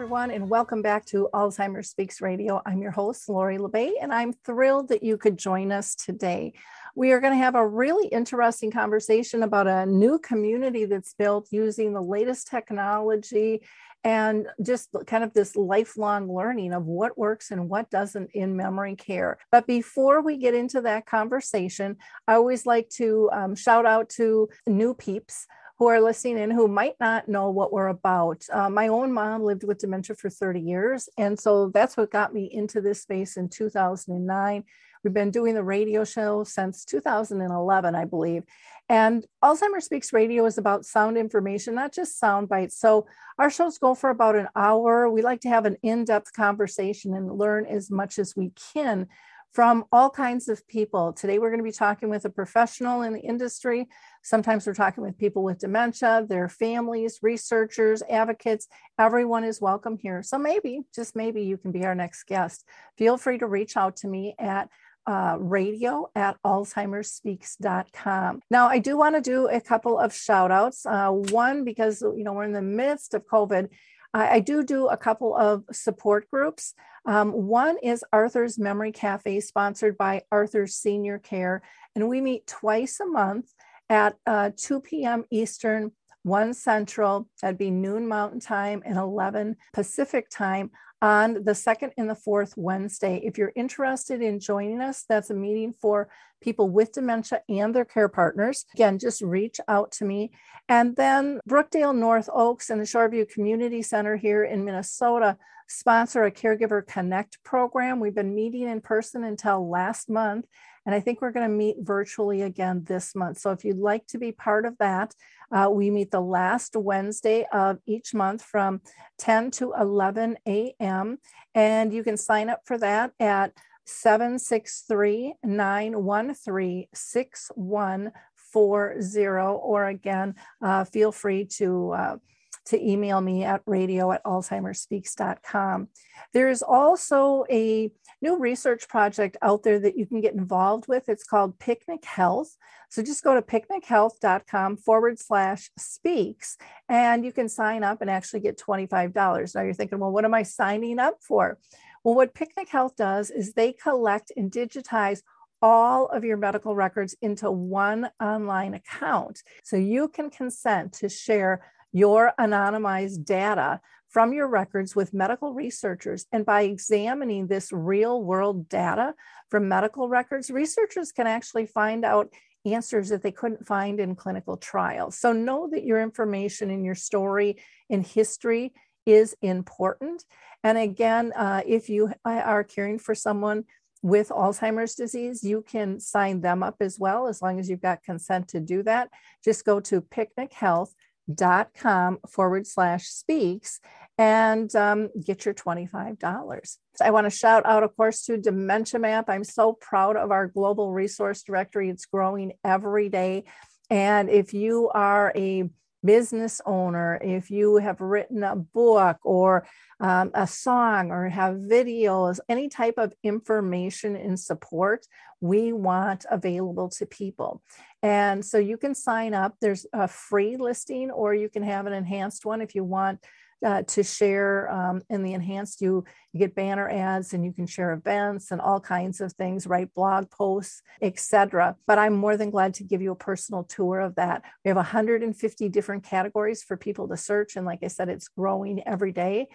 everyone, and welcome back to Alzheimer's Speaks Radio. I'm your host, Lori La Bey, and I'm thrilled that you could join us today. We are going to have a really interesting conversation about a new community that's built using the latest technology and just kind of this lifelong learning of what works and what doesn't in memory care. But before we get into that conversation, I always like to um, shout out to new peeps who are listening in who might not know what we're about. Uh, my own mom lived with dementia for 30 years. And so that's what got me into this space in 2009. We've been doing the radio show since 2011, I believe. And Alzheimer's Speaks Radio is about sound information, not just sound bites. So our shows go for about an hour. We like to have an in depth conversation and learn as much as we can from all kinds of people. Today, we're going to be talking with a professional in the industry. Sometimes we're talking with people with dementia, their families, researchers, advocates. Everyone is welcome here. So maybe, just maybe, you can be our next guest. Feel free to reach out to me at uh, radio at alzheimersspeaks.com. Now, I do want to do a couple of shout outs. Uh, one, because, you know, we're in the midst of COVID, I, I do do a couple of support groups. Um, one is Arthur's Memory Cafe, sponsored by Arthur's Senior Care, and we meet twice a month at uh, 2 p.m. Eastern, 1 Central, that'd be noon Mountain Time and 11 Pacific Time on the second and the fourth Wednesday. If you're interested in joining us, that's a meeting for people with dementia and their care partners. Again, just reach out to me. And then Brookdale North Oaks and the Shoreview Community Center here in Minnesota sponsor a Caregiver Connect program. We've been meeting in person until last month. And I think we're going to meet virtually again this month. So if you'd like to be part of that, uh, we meet the last Wednesday of each month from 10 to 11 a.m. And you can sign up for that at 763 913 6140. Or again, uh, feel free to. Uh, to email me at radio at alzheimersspeaks.com. There is also a new research project out there that you can get involved with. It's called Picnic Health. So just go to picnichealth.com forward slash speaks and you can sign up and actually get $25. Now you're thinking, well, what am I signing up for? Well, what Picnic Health does is they collect and digitize all of your medical records into one online account. So you can consent to share your anonymized data from your records with medical researchers. And by examining this real world data from medical records, researchers can actually find out answers that they couldn't find in clinical trials. So know that your information and your story in history is important. And again, uh, if you are caring for someone with Alzheimer's disease, you can sign them up as well, as long as you've got consent to do that. Just go to Picnic Health dot com forward slash speaks and um, get your $25. I want to shout out, of course, to Dementia Map. I'm so proud of our global resource directory. It's growing every day. And if you are a business owner, if you have written a book or um, a song or have videos, any type of information and support, we want available to people. And so you can sign up. There's a free listing, or you can have an enhanced one if you want uh, to share um, in the enhanced you, you get banner ads and you can share events and all kinds of things write blog posts etc but i'm more than glad to give you a personal tour of that. We have 150 different categories for people to search and like i said it's growing every day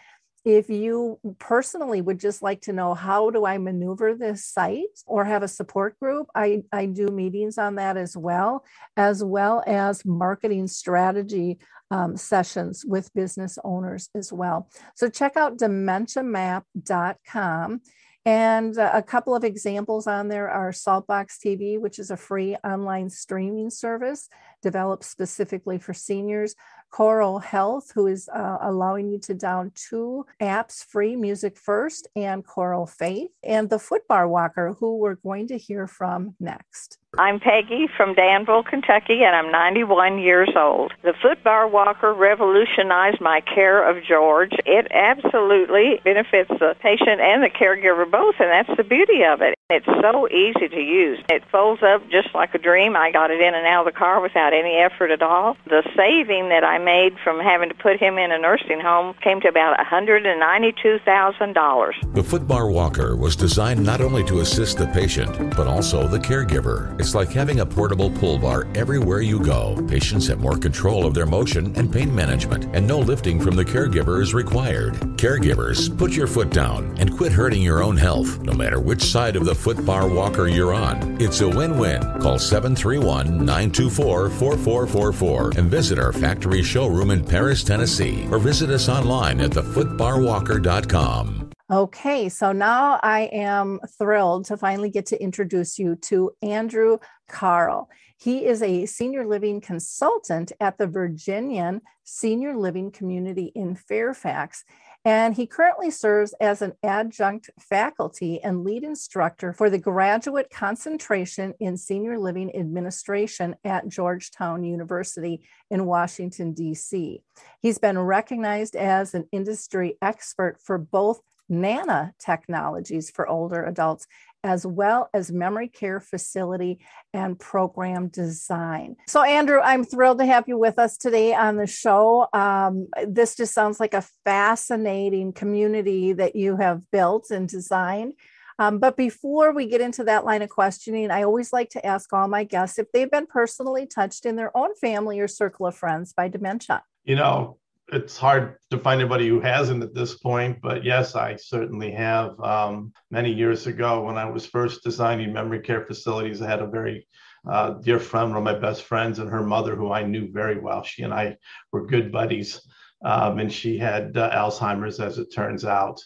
if you personally would just like to know how do I maneuver this site or have a support group, I, I do meetings on that as well, as well as marketing strategy um, sessions with business owners as well. So check out dementiamap.com And uh, a couple of examples on there are Saltbox TV, which is a free online streaming service developed specifically for seniors. Choral Health, who is uh, allowing you to down two apps free Music First and Choral Faith, and the Footbar Walker, who we're going to hear from next. I'm Peggy from Danville, Kentucky, and I'm 91 years old. The Footbar Walker revolutionized my care of George. It absolutely benefits the patient and the caregiver both, and that's the beauty of it. It's so easy to use. It folds up just like a dream. I got it in and out of the car without any effort at all. The saving that I made from having to put him in a nursing home came to about $192,000. The Footbar Walker was designed not only to assist the patient, but also the caregiver. It's like having a portable pull bar everywhere you go. Patients have more control of their motion and pain management, and no lifting from the caregiver is required. Caregivers, put your foot down and quit hurting your own health, no matter which side of the Footbar Walker you're on. It's a win win. Call 731 924 4444 and visit our factory showroom in Paris, Tennessee, or visit us online at thefootbarwalker.com. Okay, so now I am thrilled to finally get to introduce you to Andrew Carle. He is a senior living consultant at the Virginian Senior Living Community in Fairfax. And he currently serves as an adjunct faculty and lead instructor for the graduate concentration in senior living administration at Georgetown University in Washington, D.C. He's been recognized as an industry expert for both NANA technologies for older adults as well as memory care facility and program design. So, Andrew, I'm thrilled to have you with us today on the show. Um, this just sounds like a fascinating community that you have built and designed. Um, but before we get into that line of questioning, I always like to ask all my guests if they've been personally touched in their own family or circle of friends by dementia. You know, it's hard to find anybody who hasn't at this point, but yes, I certainly have. Um, many years ago, when I was first designing memory care facilities, I had a very uh, dear friend, one of my best friends, and her mother, who I knew very well. She and I were good buddies, um, and she had uh, Alzheimer's, as it turns out.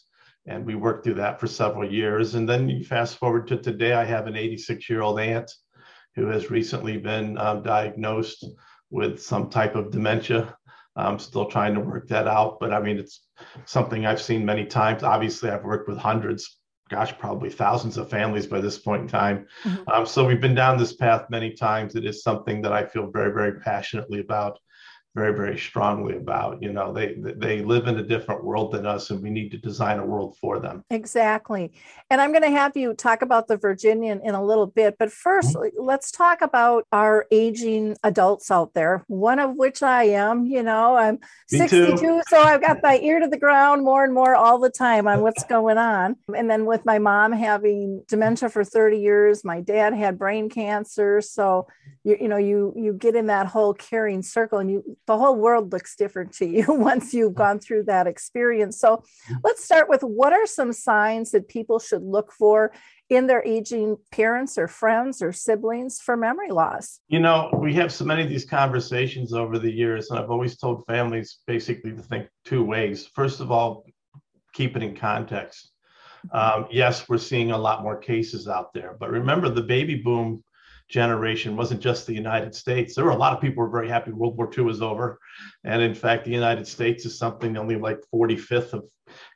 And we worked through that for several years. And then you fast forward to today, I have an 86 year old aunt who has recently been um, diagnosed with some type of dementia I'm still trying to work that out, but I mean, it's something I've seen many times. Obviously, I've worked with hundreds, gosh, probably thousands of families by this point in time. Mm-hmm. Um, so we've been down this path many times. It is something that I feel very, very passionately about very very strongly about you know they they live in a different world than us and we need to design a world for them exactly and i'm going to have you talk about the virginian in a little bit but 1st mm-hmm. let's talk about our aging adults out there one of which i am you know i'm Me 62 too. so i've got my ear to the ground more and more all the time on what's going on and then with my mom having dementia for 30 years my dad had brain cancer so you, you know you you get in that whole caring circle and you the whole world looks different to you once you've gone through that experience. So let's start with what are some signs that people should look for in their aging parents or friends or siblings for memory loss? You know we have so many of these conversations over the years and i've always told families basically to think two ways. First of all keep it in context. Um, yes, we're seeing a lot more cases out there, but remember the baby boom generation wasn't just the United States. There were a lot of people who were very happy World War II was over. And in fact, the United States is something only like 45th of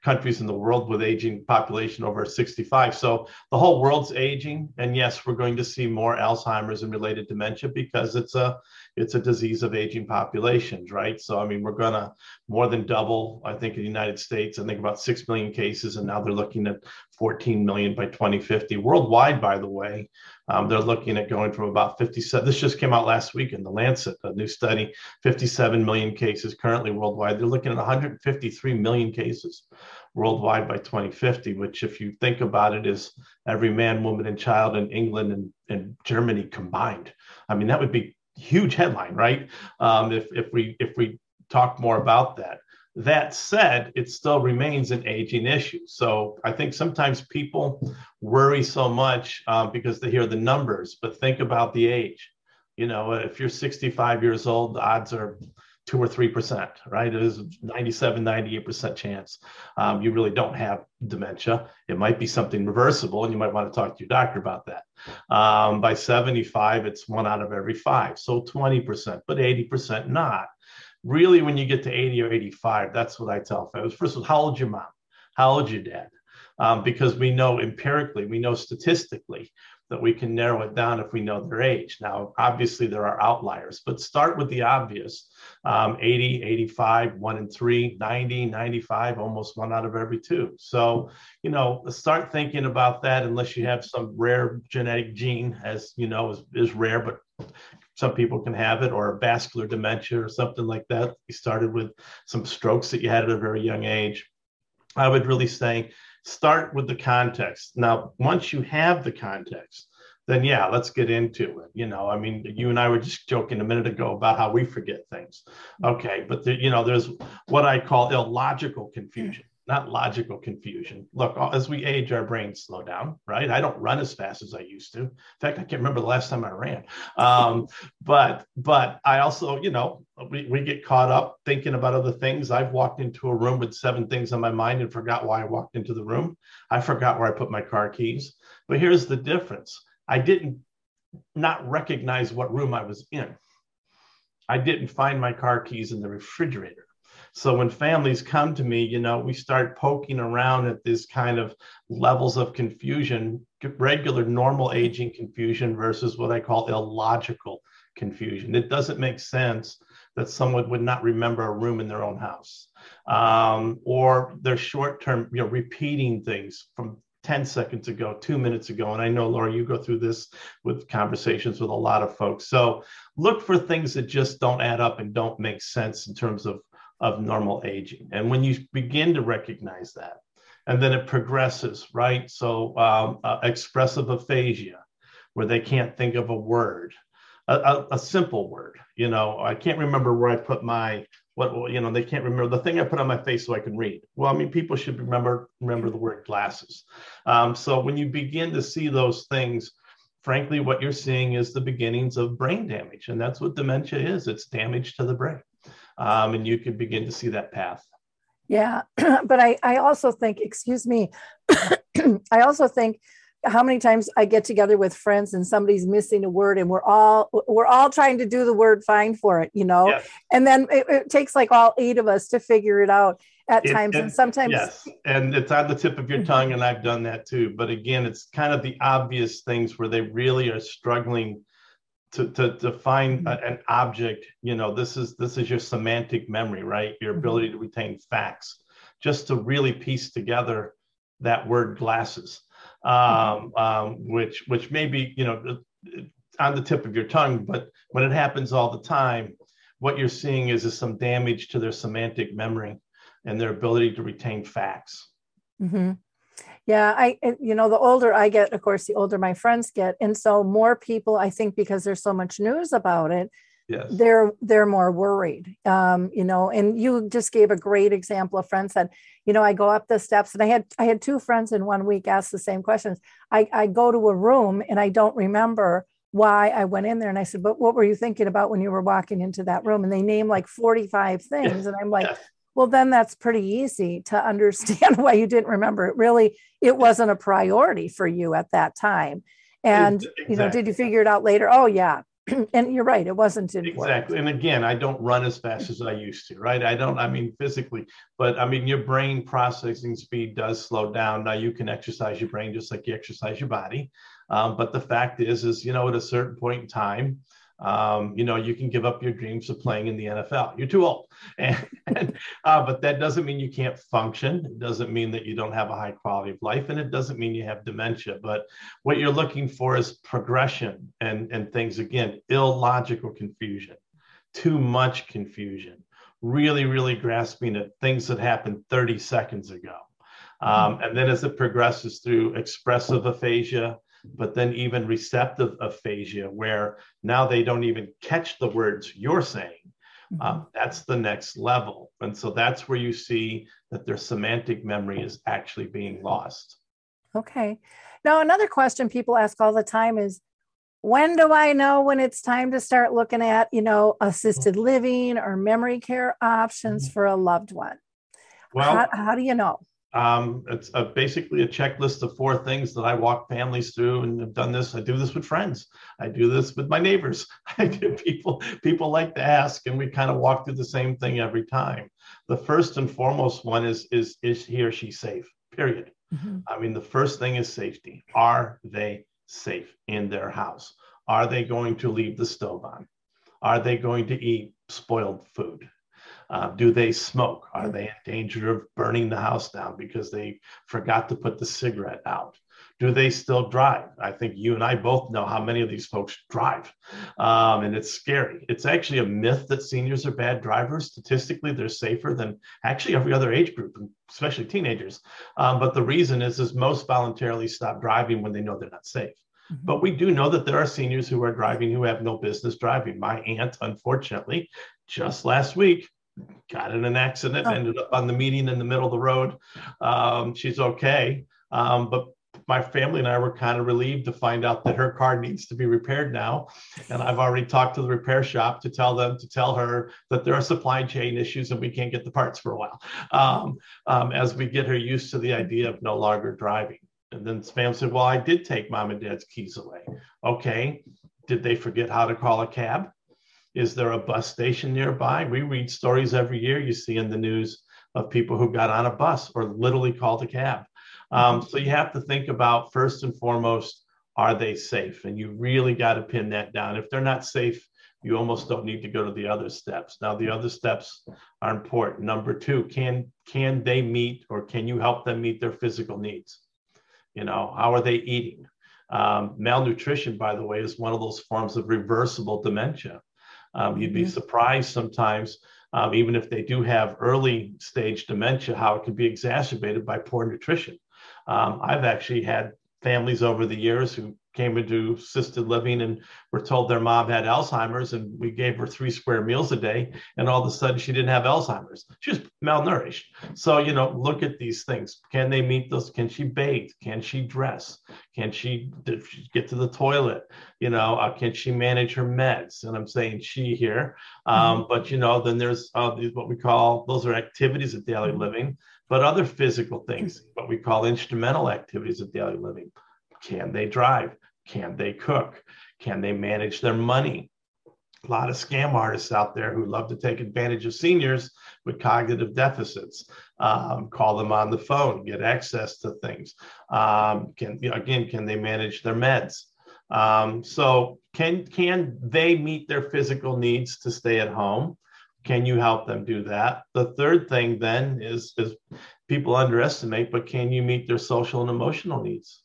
countries in the world with aging population over 65. So the whole world's aging. And yes, we're going to see more Alzheimer's and related dementia because it's a it's a disease of aging populations, right? So I mean, we're gonna more than double, I think, in the United States, I think about six million cases, and now they're looking at 14 million by 2050. Worldwide, by the way, um, they're looking at going from about 57. This just came out last week in the Lancet, a new study, 57 million cases currently worldwide. They're looking at 153 million cases worldwide by 2050, which, if you think about it, is every man, woman, and child in England and, and Germany combined. I mean, that would be huge headline, right? Um, if if we if we talk more about that. That said, it still remains an aging issue. So I think sometimes people worry so much um, because they hear the numbers, but think about the age. You know, if you're 65 years old, the odds are two or three percent, right? It is 97, 98 percent chance um, you really don't have dementia. It might be something reversible, and you might want to talk to your doctor about that. Um, by 75, it's one out of every five, so 20 percent, but 80 percent not. Really, when you get to 80 or 85, that's what I tell folks. First of all, how old your mom? How old your dad? Um, because we know empirically, we know statistically that we can narrow it down if we know their age. Now, obviously, there are outliers, but start with the obvious um, 80, 85, one in three, 90, 95, almost one out of every two. So, you know, start thinking about that unless you have some rare genetic gene, as you know, is, is rare, but some people can have it, or vascular dementia or something like that. You started with some strokes that you had at a very young age. I would really say start with the context. Now, once you have the context, then yeah, let's get into it. You know, I mean, you and I were just joking a minute ago about how we forget things. Mm-hmm. Okay, but the, you know, there's what I call illogical confusion not logical confusion. Look, as we age, our brains slow down, right? I don't run as fast as I used to. In fact, I can't remember the last time I ran. Um, but but I also, you know, we, we get caught up thinking about other things. I've walked into a room with seven things on my mind and forgot why I walked into the room. I forgot where I put my car keys. But here's the difference. I didn't not recognize what room I was in. I didn't find my car keys in the refrigerator. So when families come to me, you know, we start poking around at this kind of levels of confusion, regular normal aging confusion versus what I call illogical confusion. It doesn't make sense that someone would not remember a room in their own house um, or they're short term, you know, repeating things from 10 seconds ago, two minutes ago. And I know, Laura, you go through this with conversations with a lot of folks. So look for things that just don't add up and don't make sense in terms of of normal aging. And when you begin to recognize that, and then it progresses, right? So um, uh, expressive aphasia, where they can't think of a word, a, a, a, simple word. You know, I can't remember where I put my what you know. They can't remember the thing I put on my face so I can read. Well, I mean, people should remember remember the word glasses. Um, so when you begin to see those things, frankly, what you're seeing is the beginnings of brain damage, and that's what dementia is. It's damage to the brain um, and you can begin to see that path. Yeah, but I, I also think, excuse me, I also think how many times I get together with friends and somebody's missing a word and we're all we're all trying to do the word fine for it, you know, yes. and then it, it, takes like all eight of us to figure it out at it, times, and sometimes yes, and it's on the tip of your tongue, and I've done that too. But again, it's kind of the obvious things where they really are struggling to, to, find a, an object you know this is this is your semantic memory right your mm-hmm. ability to retain facts just to really piece together that word glasses um, mm-hmm. um, which which may be you know on the tip of your tongue but when it happens all the time what you're seeing is, is some damage to their semantic memory and their ability to retain facts mm-hmm. Yeah, I you know the older I get, of course, the older my friends get, and so more people, I think, because there's so much news about it, yes. they're they're more worried. Um, you know, and you just gave a great example. A friend said, you know, I go up the steps, and I had I had two friends in one week ask the same questions. I I go to a room and I don't remember why I went in there, and I said, but what were you thinking about when you were walking into that room? And they name like 45 things, and I'm like. Well then that's pretty easy to understand why you didn't remember it. Really it wasn't a priority for you at that time. And exactly. you know did you figure it out later? Oh yeah. And you're right it wasn't important. exactly. And again i don't run as fast as i used to right? I don't i mean physically but i mean your brain processing speed does slow down. Now you can exercise your brain just like you exercise your body. Um, but the fact is is you know at a certain point in time um, you know, you can give up your dreams of playing in the NFL. You're too old. And, and uh, but that doesn't mean you can't function. It doesn't mean that you don't have a high quality of life. And it doesn't mean you have dementia. But what you're looking for is progression and, and things, again, illogical confusion, too much confusion, really, really grasping at things that happened 30 seconds ago. Um, and then as it progresses through expressive aphasia, but then even receptive aphasia, where now they don't even catch the words you're saying. Mm-hmm. Um, that's the next level. And so that's where you see that their semantic memory is actually being lost. Okay. Now, another question people ask all the time is when do I know when it's time to start looking at, you know, assisted living or memory care options for a loved one? Well, how, how do you know? Um, it's a, basically a checklist of four things that I walk families through, and have done this. I do this with friends. I do this with my neighbors. I do people people like to ask, and we kind of walk through the same thing every time. The first and foremost one is is is he or she safe? Period. Mm-hmm. I mean, the first thing is safety. Are they safe in their house? Are they going to leave the stove on? Are they going to eat spoiled food? Uh, do they smoke? Are they in danger of burning the house down because they forgot to put the cigarette out? Do they still drive? I think you and I both know how many of these folks drive, um, and it's scary. It's actually a myth that seniors are bad drivers. Statistically, they're safer than actually every other age group, especially teenagers. Um, but the reason is, is most voluntarily stop driving when they know they're not safe. Mm-hmm. But we do know that there are seniors who are driving who have no business driving. My aunt, unfortunately, just last week got in an accident, oh. ended up on the median in the middle of the road. Um, she's okay. Um, but my family and I were kind of relieved to find out that her car needs to be repaired now. And I've already talked to the repair shop to tell them to tell her that there are supply chain issues and we can't get the parts for a while um, um, as we get her used to the idea of no longer driving. And then Spam said, Well, I did take mom and dad's keys away. Okay. Did they forget how to call a cab? Is there a bus station nearby? We read stories every year you see in the news of people who got on a bus or literally called a cab. Um, mm-hmm. so you have to think about first and foremost, are they safe? And you really got to pin that down. If they're not safe, you almost don't need to go to the other steps. Now, the other steps are important. Number two, can can they meet or can you help them meet their physical needs? You know, how are they eating? Um, malnutrition, by the way, is one of those forms of reversible dementia. Um, you'd be mm-hmm. surprised sometimes, um, even if they do have early stage dementia, how it can be exacerbated by poor nutrition. Um, I've actually had families over the years who came into assisted living and were told their mom had Alzheimer's, and we gave her three square meals a day, and all of a sudden she didn't have Alzheimer's. She was malnourished. So, you know, look at these things. Can they meet those? Can she bathe? Can she dress? Can she get to the toilet? You know, uh, can she manage her meds? And I'm saying she here. Um, mm-hmm. But, you know, then there's uh, these, what we call those are activities of daily living, but other physical things, what we call instrumental activities of daily living can they drive? Can they cook? Can they manage their money? A lot of scam artists out there who love to take advantage of seniors with cognitive deficits. Um, call them on the phone, get access to things. Um, can again, can they manage their meds? Um, so can can they meet their physical needs to stay at home? Can you help them do that? The third thing then is is people underestimate, but can you meet their social and emotional needs?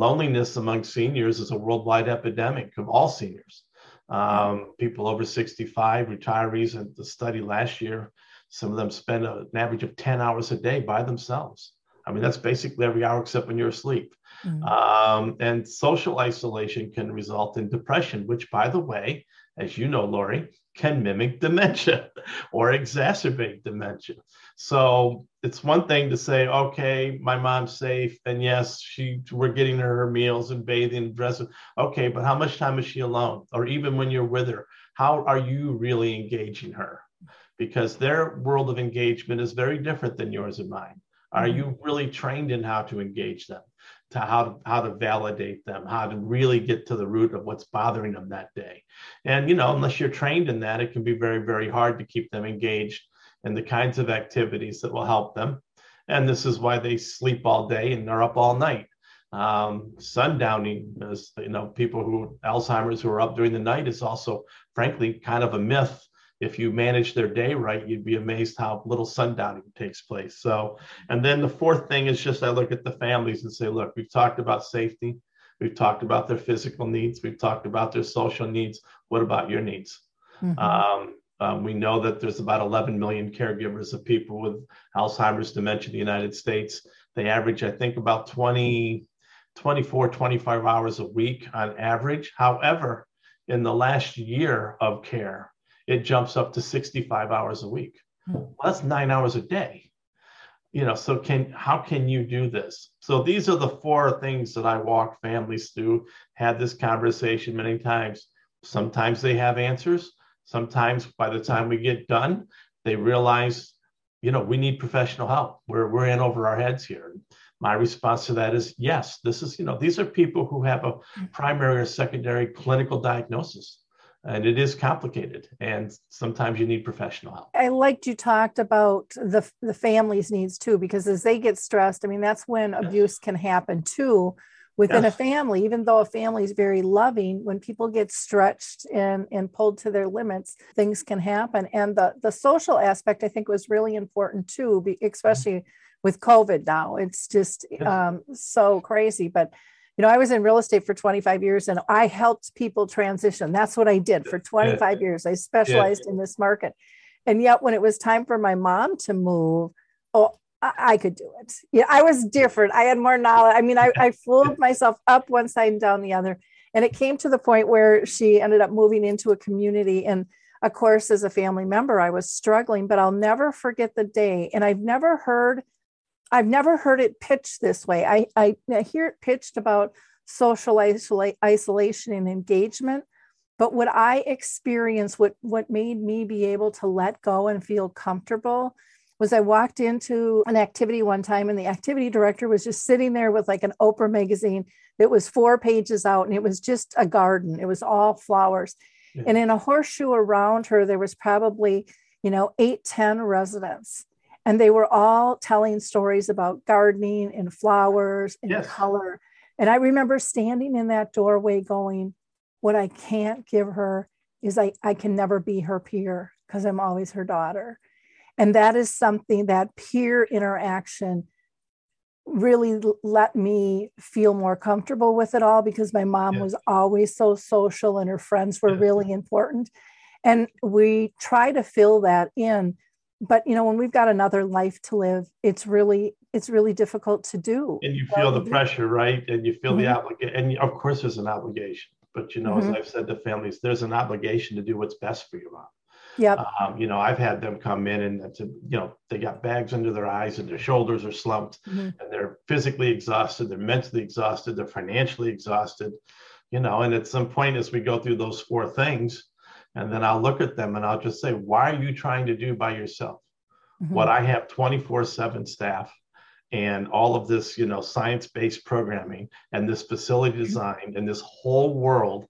Loneliness among seniors is a worldwide epidemic of all seniors. Um, people over 65, retirees, and the study last year, some of them spend a, an average of 10 hours a day by themselves. I mean, that's basically every hour except when you're asleep. Mm-hmm. Um, and social isolation can result in depression, which, by the way, as you know, Lori, can mimic dementia or exacerbate dementia. So it's one thing to say, okay, my mom's safe, and yes, she we're getting her her meals and bathing and dressing. Okay, but how much time is she alone? Or even when you're with her, how are you really engaging her? Because their world of engagement is very different than yours and mine. Are mm-hmm. you really trained in how to engage them? to how to how to validate them, how to really get to the root of what's bothering them that day. And you know, unless you're trained in that, it can be very very hard to keep them engaged in the kinds of activities that will help them. And this is why they sleep all day and they're up all night. Um, sundowning, as you know, people who Alzheimer's who are up during the night is also, frankly, kind of a myth if you manage their day right, you'd be amazed how little sundowning takes place. So, and then the fourth thing is just I look at the families and say, look, we've talked about safety, we've talked about their physical needs, we've talked about their social needs. What about your needs? Mm-hmm. Um, um, we know that there's about 11 million caregivers of people with Alzheimer's dementia in the United States. They average, I think, about 20, 24, 25 hours a week on average. However, in the last year of care, it jumps up to 65 hours a week. Hmm. Well, that's nine hours a day. you know so can how can you do this so these are the four things that i walk families through had this conversation many times sometimes they have answers sometimes by the time we get done they realize you know we need professional help. We're, we're in over our heads here. My response to that is yes this is you know these are people who have a mm-hmm. primary or secondary clinical diagnosis and it is complicated. And sometimes you need professional help. I liked you talked about the the family's needs too because as they get stressed i mean that's when abuse can happen too within a family even though a family is very loving when people get stretched and and pulled to their limits things can happen and the the social aspect i think was really important too especially with covid now it's just um, so crazy but you know, I was in real estate for 25 years and I helped people transition. That's what I did for 25 yeah. years. I specialized yeah. in this market. And yet, when it was time for my mom to move, oh, I, I could do it. Yeah, I was different. I had more knowledge. I mean, I, I flew myself up one side and down the other. And it came to the point where she ended up moving into a community. And of course, as a family member, I was struggling, but I'll never forget the day. And I've never heard I've never heard it pitched this way. I, I, I hear it pitched about social isola- isolation and engagement, but what I experienced, what, what made me be able to let go and feel comfortable was I walked into an activity one time and the activity director was just sitting there with like an Oprah magazine that was four pages out and it was just a garden. It was all flowers. Yeah. And in a horseshoe around her, there was probably, you know, eight, ten residents and they were all telling stories about gardening and flowers and yes. color. And I remember standing in that doorway going, What I can't give her is I, I can never be her peer because I'm always her daughter. And that is something that peer interaction really let me feel more comfortable with it all because my mom was always so social and her friends were really important. And we try to fill that in. But you know when we've got another life to live it's really it's really difficult to do. And you feel the pressure right? And you feel mm-hmm. the obligation and of course there's an obligation. But you know mm-hmm. as i've said to families there's an obligation to do what's best for your mom yeah um, you know i've had them come in and to, you know they got bags under their eyes and their shoulders are slumped mm-hmm. and they're physically exhausted they're mentally exhausted they're financially exhausted you know and at some point as we go through those four things and then I'll look at them and I'll just say, why are you trying to do by yourself? Mm-hmm. What I have 24 7 staff and all of this, you know, science based programming and this facility mm-hmm. design and this whole world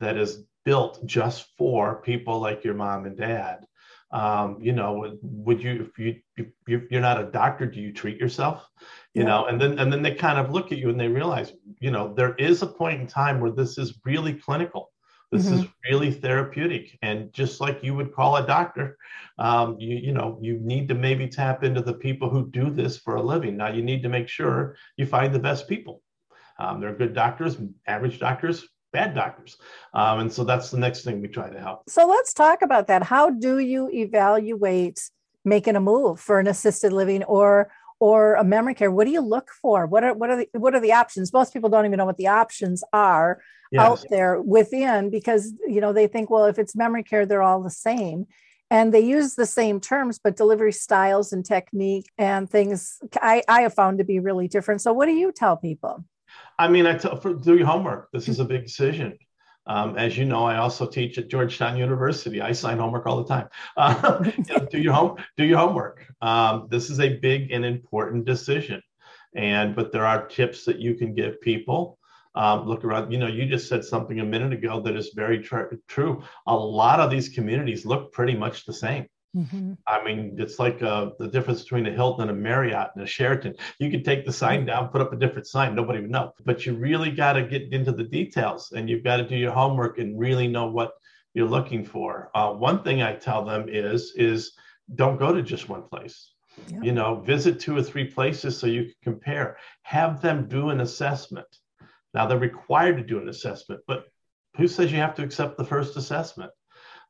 that is built just for people like your mom and dad. Um, you know, would you, if you, if you're not a doctor, do you treat yourself? You yeah. know, and then, and then they kind of look at you and they realize, you know, there is a point in time where this is really clinical this mm-hmm. is really therapeutic, and just like you would call a doctor, um, you you know you need to maybe tap into the people who do this for a living. Now you need to make sure you find the best people. Um, there are good doctors, average doctors, bad doctors. Um, and so that's the next thing we try to help. So let's talk about that. How do you evaluate making a move for an assisted living or or a memory care? What do you look for? What are what are the what are the options? Most people don't even know what the options are yes. out there within because you know they think well if it's memory care they're all the same and they use the same terms but delivery styles and technique and things i, I have found to be really different so what do you tell people i mean i tell for do your homework this is a big decision um, as you know, I also teach at Georgetown University. I sign homework all the time. Uh, you know, do your home, do your homework. Um, this is a big and important decision, and but there are tips that you can give people um, look around. You know, you just said something a minute ago that is very tr- true. A lot of these communities look pretty much the same. Mm-hmm. I mean, it's like uh, the difference between a Hilton and a Marriott and a Sheraton. You could take the sign down, put up a different sign, nobody would know. But you really got to get into the details and you've got to do your homework and really know what you're looking for. Uh, one thing I tell them is is don't go to just one place. Yeah. You know, visit two or three places so you can compare. Have them do an assessment now they're required to do an assessment, but who says you have to accept the first assessment?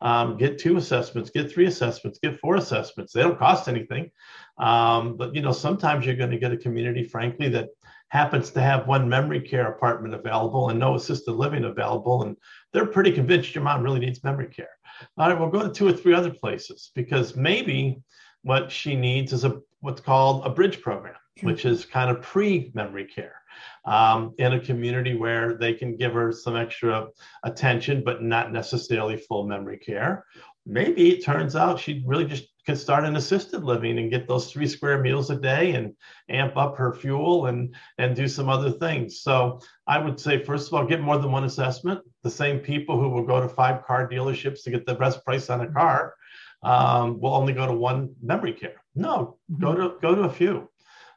Um, get two assessments, get three assessments, get four assessments. They don't cost anything. Um, but you know, sometimes you're going to get a community, frankly, that happens to have one memory care apartment available and no assisted living available, and they're pretty convinced your mom really needs memory care. All right, we'll go to two or three other places because maybe what she needs is a what's called a bridge program, which is kind of pre memory care um, in a community where they can give her some extra attention, but not necessarily full memory care. Maybe it turns out she really just can start an assisted living and get those three square meals a day and amp up her fuel and and do some other things so i would say first of all get more than one assessment the same people who will go to five car dealerships to get the best price on a car um, will only go to one memory care no mm-hmm. go to go to a few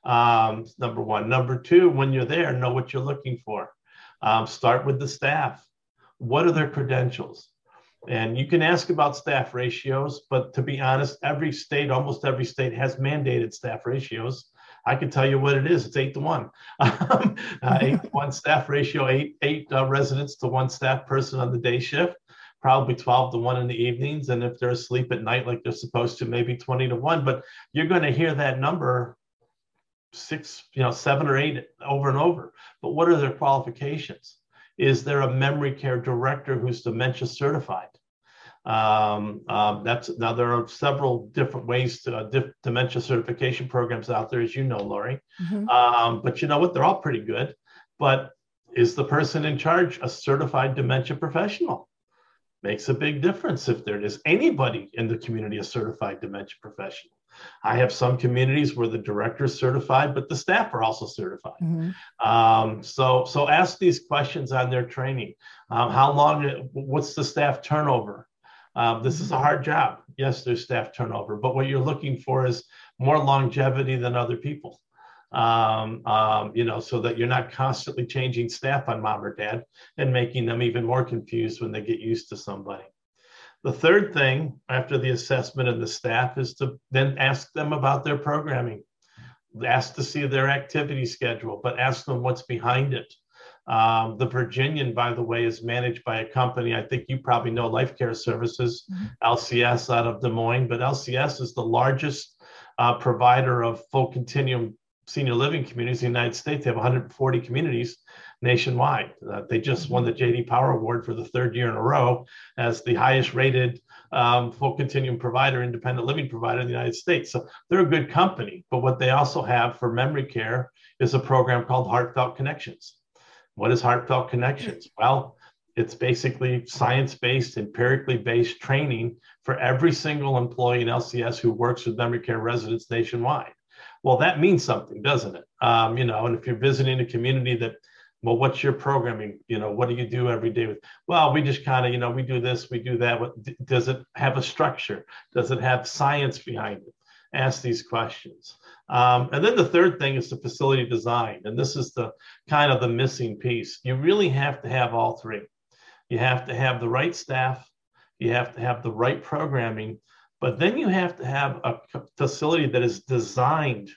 um, number one number two when you're there know what you're looking for um, start with the staff what are their credentials and you can ask about staff ratios, but to be honest, every state, almost every state, has mandated staff ratios. I can tell you what it is. It's eight to one. uh, eight to one staff ratio, eight eight uh, residents to one staff person on the day shift. Probably 12 to 1 in the evenings. And if they're asleep at night like they're supposed to, maybe 20 to 1. But you're going to hear that number six, you know, seven or eight over and over. But what are their qualifications? Is there a memory care director who's dementia certified? Um, um, that's now there are several different ways to uh, diff, dementia certification programs out there, as you know, Lori. Mm-hmm. Um, but you know what? They're all pretty good. But is the person in charge a certified dementia professional? Makes a big difference if there is anybody in the community a certified dementia professional. I have some communities where the director is certified, but the staff are also certified. Mm-hmm. Um, so, so ask these questions on their training. Um, how long? What's the staff turnover? Um, this is a hard job. Yes, there's staff turnover, but what you're looking for is more longevity than other people. Um, um, you know, so that you're not constantly changing staff on mom or dad and making them even more confused when they get used to somebody. The third thing after the assessment of the staff is to then ask them about their programming. Ask to see their activity schedule, but ask them what's behind it. Um, the Virginian, by the way, is managed by a company. I think you probably know Life Care Services, mm-hmm. LCS out of Des Moines, but LCS is the largest uh, provider of full continuum senior living communities in the United States. They have 140 communities nationwide. Uh, they just won the JD Power Award for the third year in a row as the highest rated um, full continuum provider, independent living provider in the United States. So they're a good company. But what they also have for memory care is a program called Heartfelt Connections. What is Heartfelt Connections? Well, it's basically science based, empirically based training for every single employee in LCS who works with memory care residents nationwide. Well, that means something, doesn't it? Um, you know, and if you're visiting a community that, well, what's your programming? You know, what do you do every day with? Well, we just kind of, you know, we do this, we do that. What, does it have a structure? Does it have science behind it? Ask these questions. Um, and then the third thing is the facility design. And this is the kind of the missing piece. You really have to have all three. You have to have the right staff, you have to have the right programming, but then you have to have a facility that is designed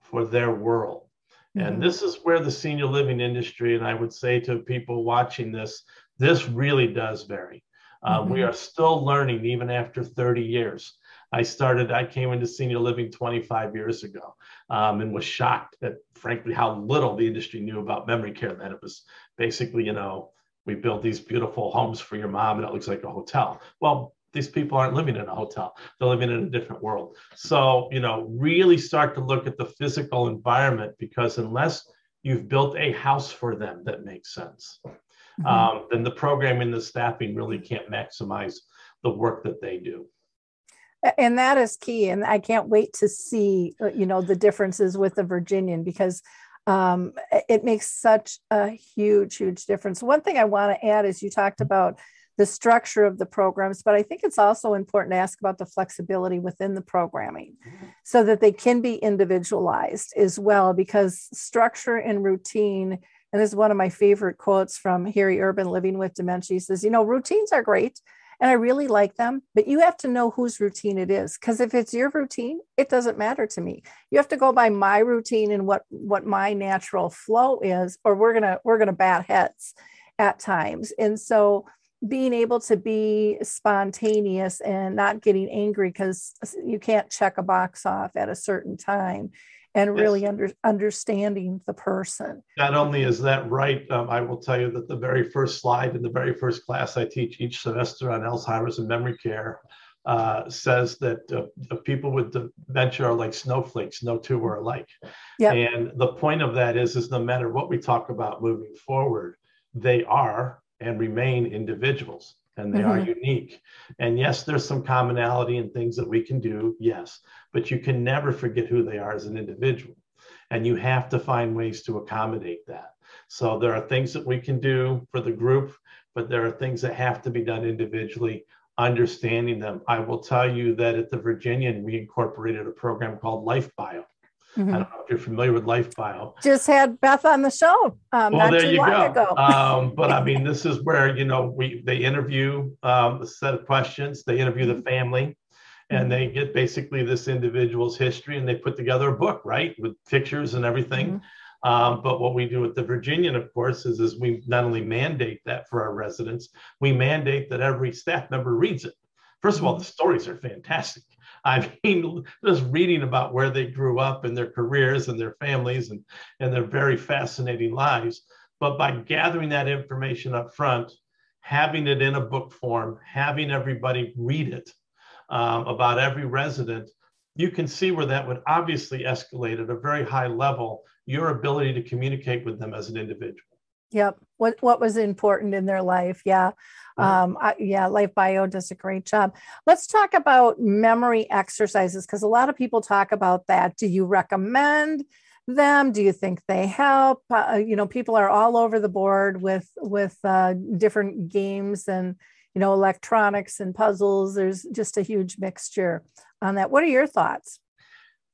for their world. Mm-hmm. And this is where the senior living industry, and I would say to people watching this, this really does vary. Uh, mm-hmm. We are still learning even after 30 years. I started, I came into senior living 25 years ago um, and was shocked at, frankly, how little the industry knew about memory care. That it was basically, you know, we build these beautiful homes for your mom and it looks like a hotel. Well, these people aren't living in a hotel, they're living in a different world. So, you know, really start to look at the physical environment because unless you've built a house for them that makes sense, mm-hmm. um, then the programming, the staffing really can't maximize the work that they do and that is key and i can't wait to see uh, you know the differences with the virginian because um, it makes such a huge huge difference one thing i want to add is you talked about the structure of the programs but i think it's also important to ask about the flexibility within the programming so that they can be individualized as well because structure and routine and this is one of my favorite quotes from harry urban living with dementia he says you know routines are great and I really like them, but you have to know whose routine it is. Because if it's your routine, it doesn't matter to me. You have to go by my routine and what what my natural flow is, or we're gonna we're gonna bat heads at times. And so being able to be spontaneous and not getting angry because you can't check a box off at a certain time and really yes. under, understanding the person. Not only is that right, um, I will tell you that the very first slide in the very first class I teach each semester on Alzheimer's and memory care, uh, says that uh, people with dementia are like snowflakes, no two are alike. Yep. And the point of that is, is no matter what we talk about moving forward, they are and remain individuals and they are mm-hmm. unique. And yes, there's some commonality in things that we can do, yes, but you can never forget who they are as an individual. And you have to find ways to accommodate that. So there are things that we can do for the group, but there are things that have to be done individually, understanding them. I will tell you that at the Virginian, we incorporated a program called Life Bio. I don't know if you're familiar with LifeBio. Just had Beth on the show um, Well, not there too you long go. ago. Um, but I mean, this is where you know we they interview um, a set of questions. They interview the family, and they get basically this individual's history, and they put together a book, right, with pictures and everything. Um, but what we do at the Virginian, of course, is is we not only mandate that for our residents, we mandate that every staff member reads it. First of all, the stories are fantastic. I mean, just reading about where they grew up and their careers and their families and, and their very fascinating lives. But by gathering that information up front, having it in a book form, having everybody read it um, about every resident, you can see where that would obviously escalate at a very high level your ability to communicate with them as an individual. Yep. What what was important in their life? Yeah. Um, I, yeah. LifeBio does a great job. Let's talk about memory exercises because a lot of people talk about that. Do you recommend them? Do you think they help? Uh, you know, people are all over the board with with uh, different games and you know electronics and puzzles. There's just a huge mixture on that. What are your thoughts?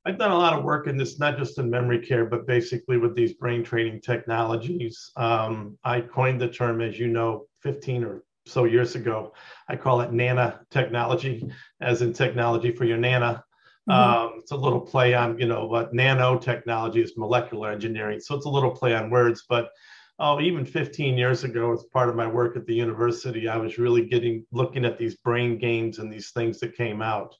I've done a lot of work in this, not just in memory care, but basically with these brain training technologies. Um, I coined the term, as you know, 15 or so years ago. I call it nana technology, as in technology for your nana. Mhm. Um, it's a little play on, you know, what nanotechnology is molecular engineering. So it's a little play on words, but oh, even 15 years ago, as part of my work at the university, I was really getting looking at these brain games and these things that came out.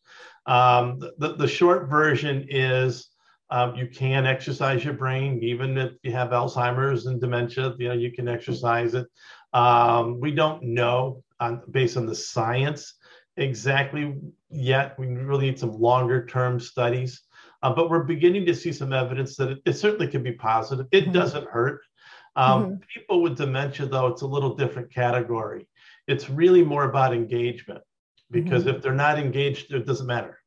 Um, the, the short version is um, you can exercise your brain, even if you have Alzheimer's and dementia. You know, you can exercise it. Um, we don't know, on, based on the science, exactly yet. We really need some longer term studies, uh, but we're beginning to see some evidence that it, it certainly can be positive. It Mhm. doesn't hurt. Um, People with dementia, though, it's a little different category. It's really more about engagement because if they're not engaged, it doesn't matter.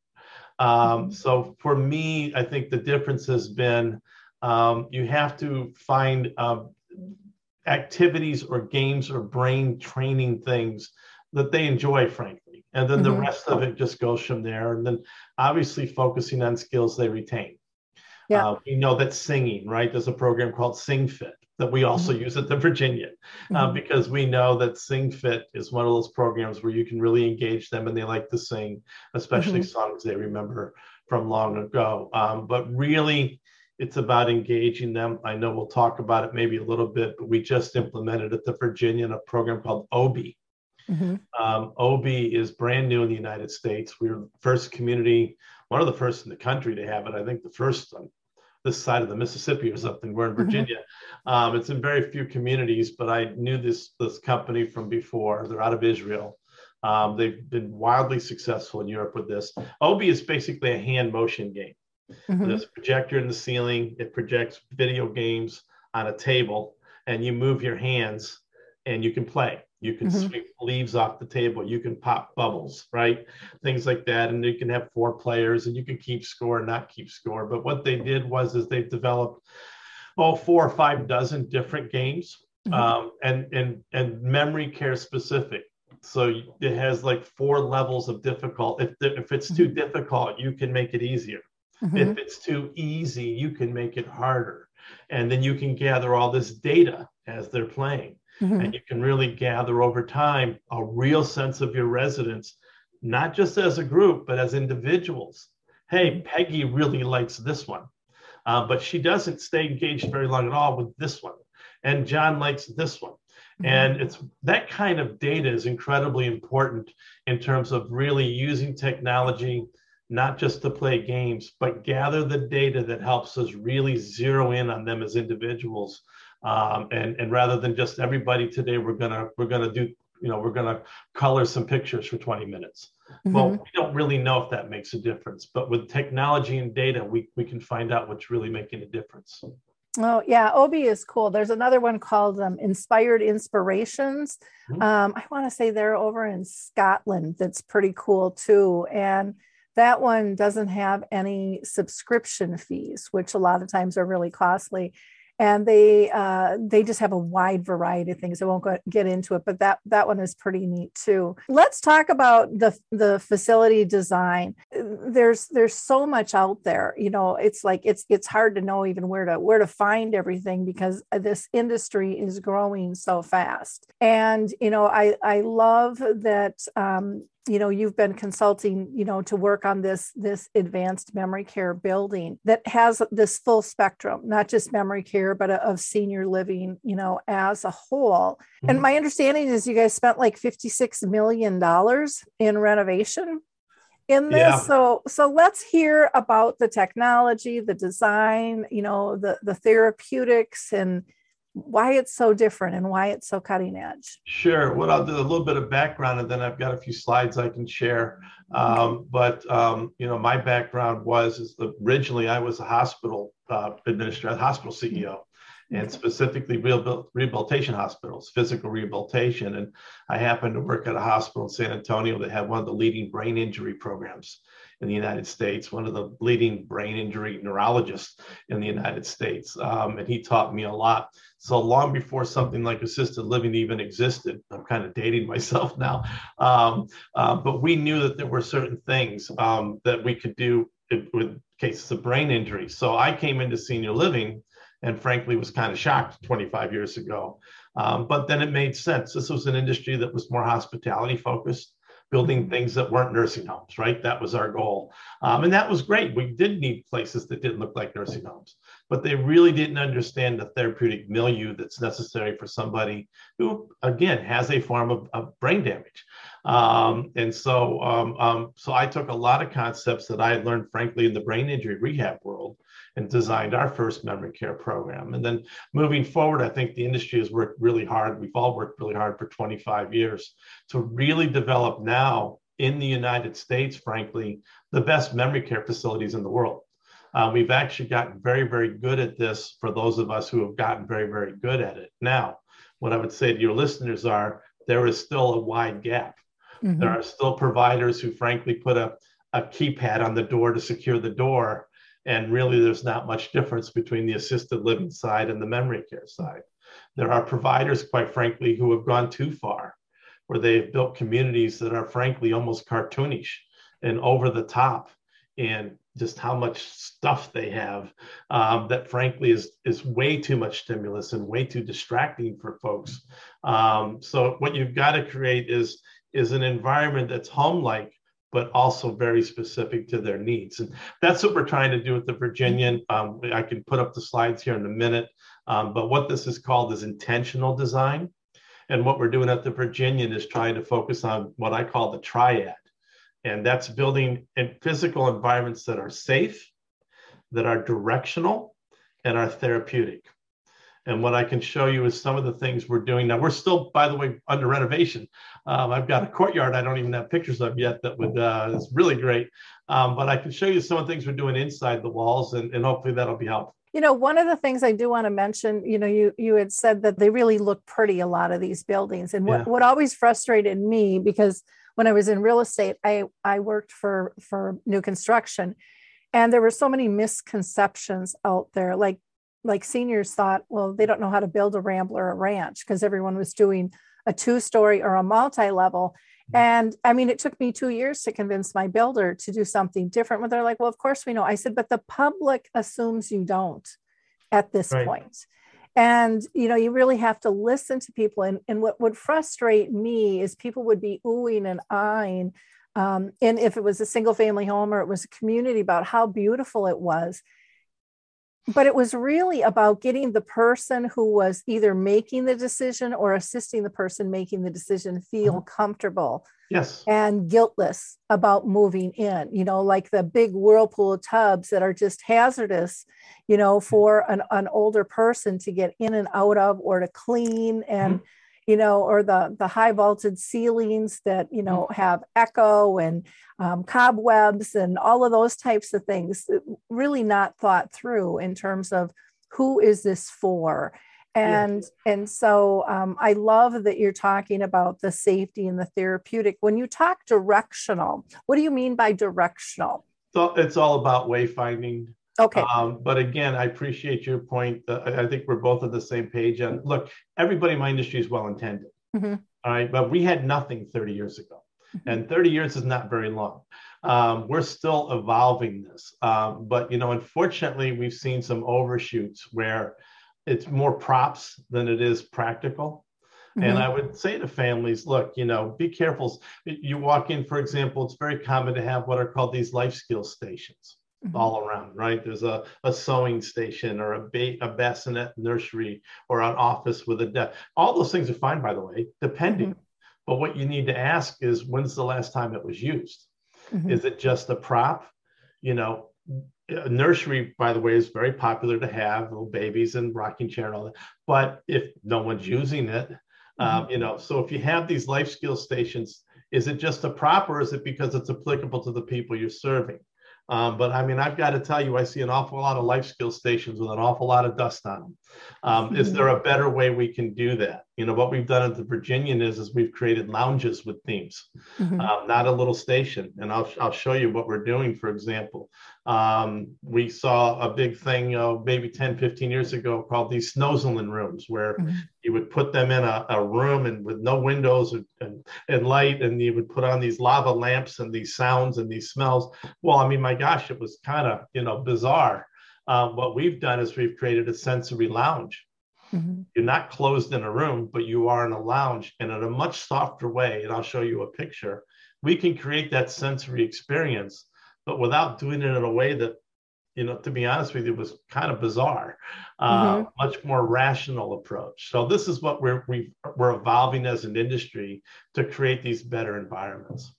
Um, Mhm. So for me, I think the difference has been um, you have to find um, activities or games or brain training things that they enjoy, frankly. And then the Mhm. rest of it just goes from there. And then obviously focusing on skills they retain. Yeah. Uh, we know that singing, right? There's a program called SingFit that we also use at the Virginia uh, Mhm. because we know that SingFit is one of those programs where you can really engage them and they like to sing, especially songs they remember from long ago. Um, but really, it's about engaging them. I know we'll talk about it maybe a little bit, but we just implemented at the Virginian a program called Obie. Mhm. Um, Obie is brand new in the United States. We were the first community, one of the first in the country to have it. I think the first this side of the Mississippi or something. We're in Mhm. Virginia. Um, it's in very few communities, but I knew this this company from before. They're out of Israel. Um, they've been wildly successful in Europe with this. Obie is basically a hand motion game. Mhm. There's a projector in the ceiling. It projects video games on a table, and you move your hands and you can play. You can Mhm. sweep leaves off the table. You can pop bubbles, right? Things like that. And you can have four players and you can keep score and not keep score. But what they did was is they've developed oh four or five dozen different games Mhm. um, and and and memory care specific. So it has like four levels of difficult. If if it's too difficult, you can make it easier. If it's too easy, you can make it harder. And then you can gather all this data as they're playing. Mhm. And you can really gather over time a real sense of your residents, not just as a group, but as individuals. Hey, Peggy really likes this one, uh, but she doesn't stay engaged very long at all with this one. And John likes this one. And it's that kind of data is incredibly important in terms of really using technology, not just to play games, but gather the data that helps us really zero in on them as individuals. Um, and, and rather than just everybody today, we're gonna we're gonna do you know we're going to color some pictures for 20 minutes mm-hmm. well we don't really know if that makes a difference but with technology and data we, we can find out what's really making a difference Oh yeah, Obie is cool. There's another one called um, Inspired Inspirations. Mm-hmm. Um, I want to say they're over in Scotland. That's pretty cool too. And that one doesn't have any subscription fees, which a lot of times are really costly and they uh, they just have a wide variety of things. I won't go, get into it, but that that one is pretty neat too. Let's talk about the the facility design. There's there's so much out there. You know, it's like it's it's hard to know even where to where to find everything because this industry is growing so fast. And you know, I I love that um, you know you've been consulting you know to work on this this advanced memory care building that has this full spectrum not just memory care but of senior living you know as a whole mm-hmm. and my understanding is you guys spent like 56 million dollars in renovation in this yeah. so so let's hear about the technology the design you know the the therapeutics and why it's so different and why it's so cutting edge. Sure. What I'll do a little bit of background, and then I've got a few slides I can share. Um, but um, you know, my background was originally I was a hospital uh, administrator, hospital CEO, and specifically rehabilitation hospitals, physical rehabilitation. And I happened to work at a hospital in San Antonio that had one of the leading brain injury programs in the United States, one of the leading brain injury neurologists in the United States. Um, and he taught me a lot. So long before something like assisted living even existed, I'm kind of dating myself now. Um, uh, but we knew that there were certain things um, that we could do with cases of brain injury. So I came into senior living and frankly was kind of shocked 25 years ago. Um, but then it made sense. This was an industry that was more hospitality focused building things that weren't nursing homes, right? That was our goal. Um, and that was great. We did need places that didn't look like nursing homes, but they really didn't understand the therapeutic milieu that's necessary for somebody who, again, has a form of, of brain damage. Um, and so, um, um so I took a lot of concepts that I had learned, frankly, in the brain injury rehab world and designed our first memory care program. And then moving forward, I think the industry has worked really hard. We've all worked really hard for 25 years to really develop now in the United States, frankly, the best memory care facilities in the world. Uh, we've actually gotten very, very good at this for those of us who have gotten very, very good at it. Now, what I would say to your listeners are there is still a wide gap. Mm-hmm. There are still providers who, frankly, put a, a keypad on the door to secure the door and really, there's not much difference between the assisted living side and the memory care side. There are providers, quite frankly, who have gone too far, where they've built communities that are, frankly, almost cartoonish and over the top, and just how much stuff they have um, that, frankly, is is way too much stimulus and way too distracting for folks. Um, so, what you've got to create is is an environment that's home-like but also very specific to their needs. And that's what we're trying to do with the Virginian. Um, I can put up the slides here in a minute, um, but what this is called is intentional design. And what we're doing at the Virginian is trying to focus on what I call the triad. And that's building in physical environments that are safe, that are directional, and are therapeutic. And what I can show you is some of the things we're doing now. We're still, by the way, under renovation. Um, I've got a courtyard I don't even have pictures of yet that would uh, is really great. Um, but I can show you some of the things we're doing inside the walls, and, and hopefully that'll be helpful. You know, one of the things I do want to mention, you know, you you had said that they really look pretty, a lot of these buildings. And what, yeah. what always frustrated me, because when I was in real estate, I, I worked for for new construction and there were so many misconceptions out there like like seniors thought, well, they don't know how to build a rambler or a ranch because everyone was doing a two story or a multi level. Mm-hmm. And I mean, it took me two years to convince my builder to do something different. When they're like, well, of course we know. I said, but the public assumes you don't at this right. point. And you know, you really have to listen to people. And, and what would frustrate me is people would be oohing and eyeing. Um, and if it was a single family home or it was a community about how beautiful it was but it was really about getting the person who was either making the decision or assisting the person making the decision feel mm-hmm. comfortable yes and guiltless about moving in you know like the big whirlpool tubs that are just hazardous you know mm-hmm. for an, an older person to get in and out of or to clean and mm-hmm. You know, or the the high vaulted ceilings that you know Mm-hmm. have echo and um, cobwebs and all of those types of things. Really not thought through in terms of who is this for and and so um, i love that you're talking about the safety and the therapeutic when you talk directional what do you mean by directional So it's all about wayfinding. Okay Um, but again, I appreciate your point. Uh, I think we're both on the same page. And look, everybody in my industry is well intended. Mhm. All right. But we had nothing 30 years ago. And 30 years is not very long. Um, we're still evolving this. Um, but, you know, unfortunately, we've seen some overshoots where it's more props than it is practical. And Mhm. I would say to families, look, you know, be careful. You walk in, for example, it's very common to have what are called these life skill stations Mhm. all around, right? There's a, a sewing station or a, ba- a bassinet nursery or an office with a desk. All those things are fine, by the way, depending. But what you need to ask is when's the last time it was used? Mhm. Is it just a prop? You know, a nursery, by the way, is very popular to have little babies and rocking chair and all that. But if no one's using it, um, you know, so if you have these life skill stations, is it just a prop or is it because it's applicable to the people you're serving? Um, but I mean, I've got to tell you, I see an awful lot of life skill stations with an awful lot of dust on them. Um, Is there a better way we can do that? You know, what we've done at the Virginian is, is we've created lounges with themes Mhm. um, not a little station. And I'll, I'll show you what we're doing, for example. Um, we saw a big thing uh, maybe 10, 15 years ago called these Snoezelen rooms, where Mhm. you would put them in a, a room and with no windows and, and, and light, and you would put on these lava lamps and these sounds and these smells. Well, I mean, my gosh, it was kind of, you know, bizarre. Uh, what we've done is we've created a sensory lounge Mhm. you're not closed in a room, but you are in a lounge and in a much softer way. And I'll show you a picture. We can create that sensory experience, but without doing it in a way that, you know, to be honest with you, was kind of bizarre. Uh, Much more rational approach. So this is what we're we, we're evolving as an industry to create these better environments.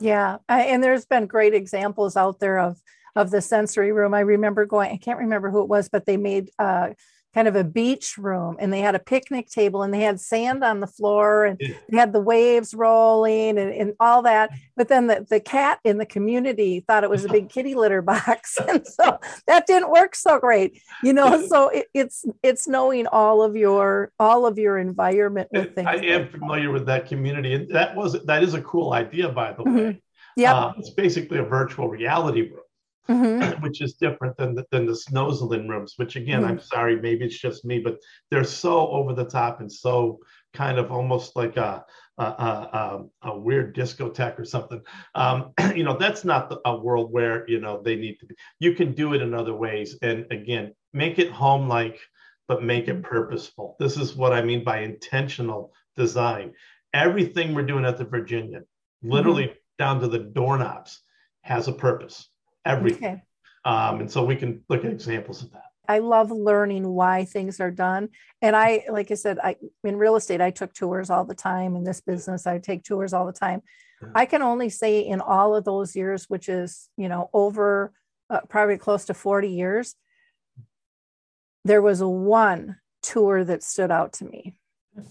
Yeah, and there's been great examples out there of of the sensory room. I remember going. I can't remember who it was, but they made uh, kind of a beach room, and they had a picnic table, and they had sand on the floor, and Yeah. they had the waves rolling, and, and all that. But then the, the cat in the community thought it was a big kitty litter box, and so that didn't work so great, you know. So it, it's it's knowing all of your all of your environment with things. I like am that. familiar with that community, and that was that is a cool idea, by the Mhm. way. Yep. Uh, it's basically a virtual reality room. Mhm. which is different than the, than the Snoezelen rooms, which again, Mm-hmm. I'm sorry, maybe it's just me, but they're so over the top and so kind of almost like a, a, a, a, weird discotheque or something. Um, you know, that's not the, a world where, you know, they need to be. You can do it in other ways. And again, make it home like, but make it purposeful. This is what I mean by intentional design. Everything we're doing at the Virginian, literally down to the doorknobs, has a purpose everything. Okay. Um, and so we can look at examples of that. I love learning why things are done. And I, like I said, I in real estate, I took tours all the time. In this business, I take tours all the time. Yeah. I can only say in all of those years, which is, you know, over uh, probably close to 40 years, there was one tour that stood out to me.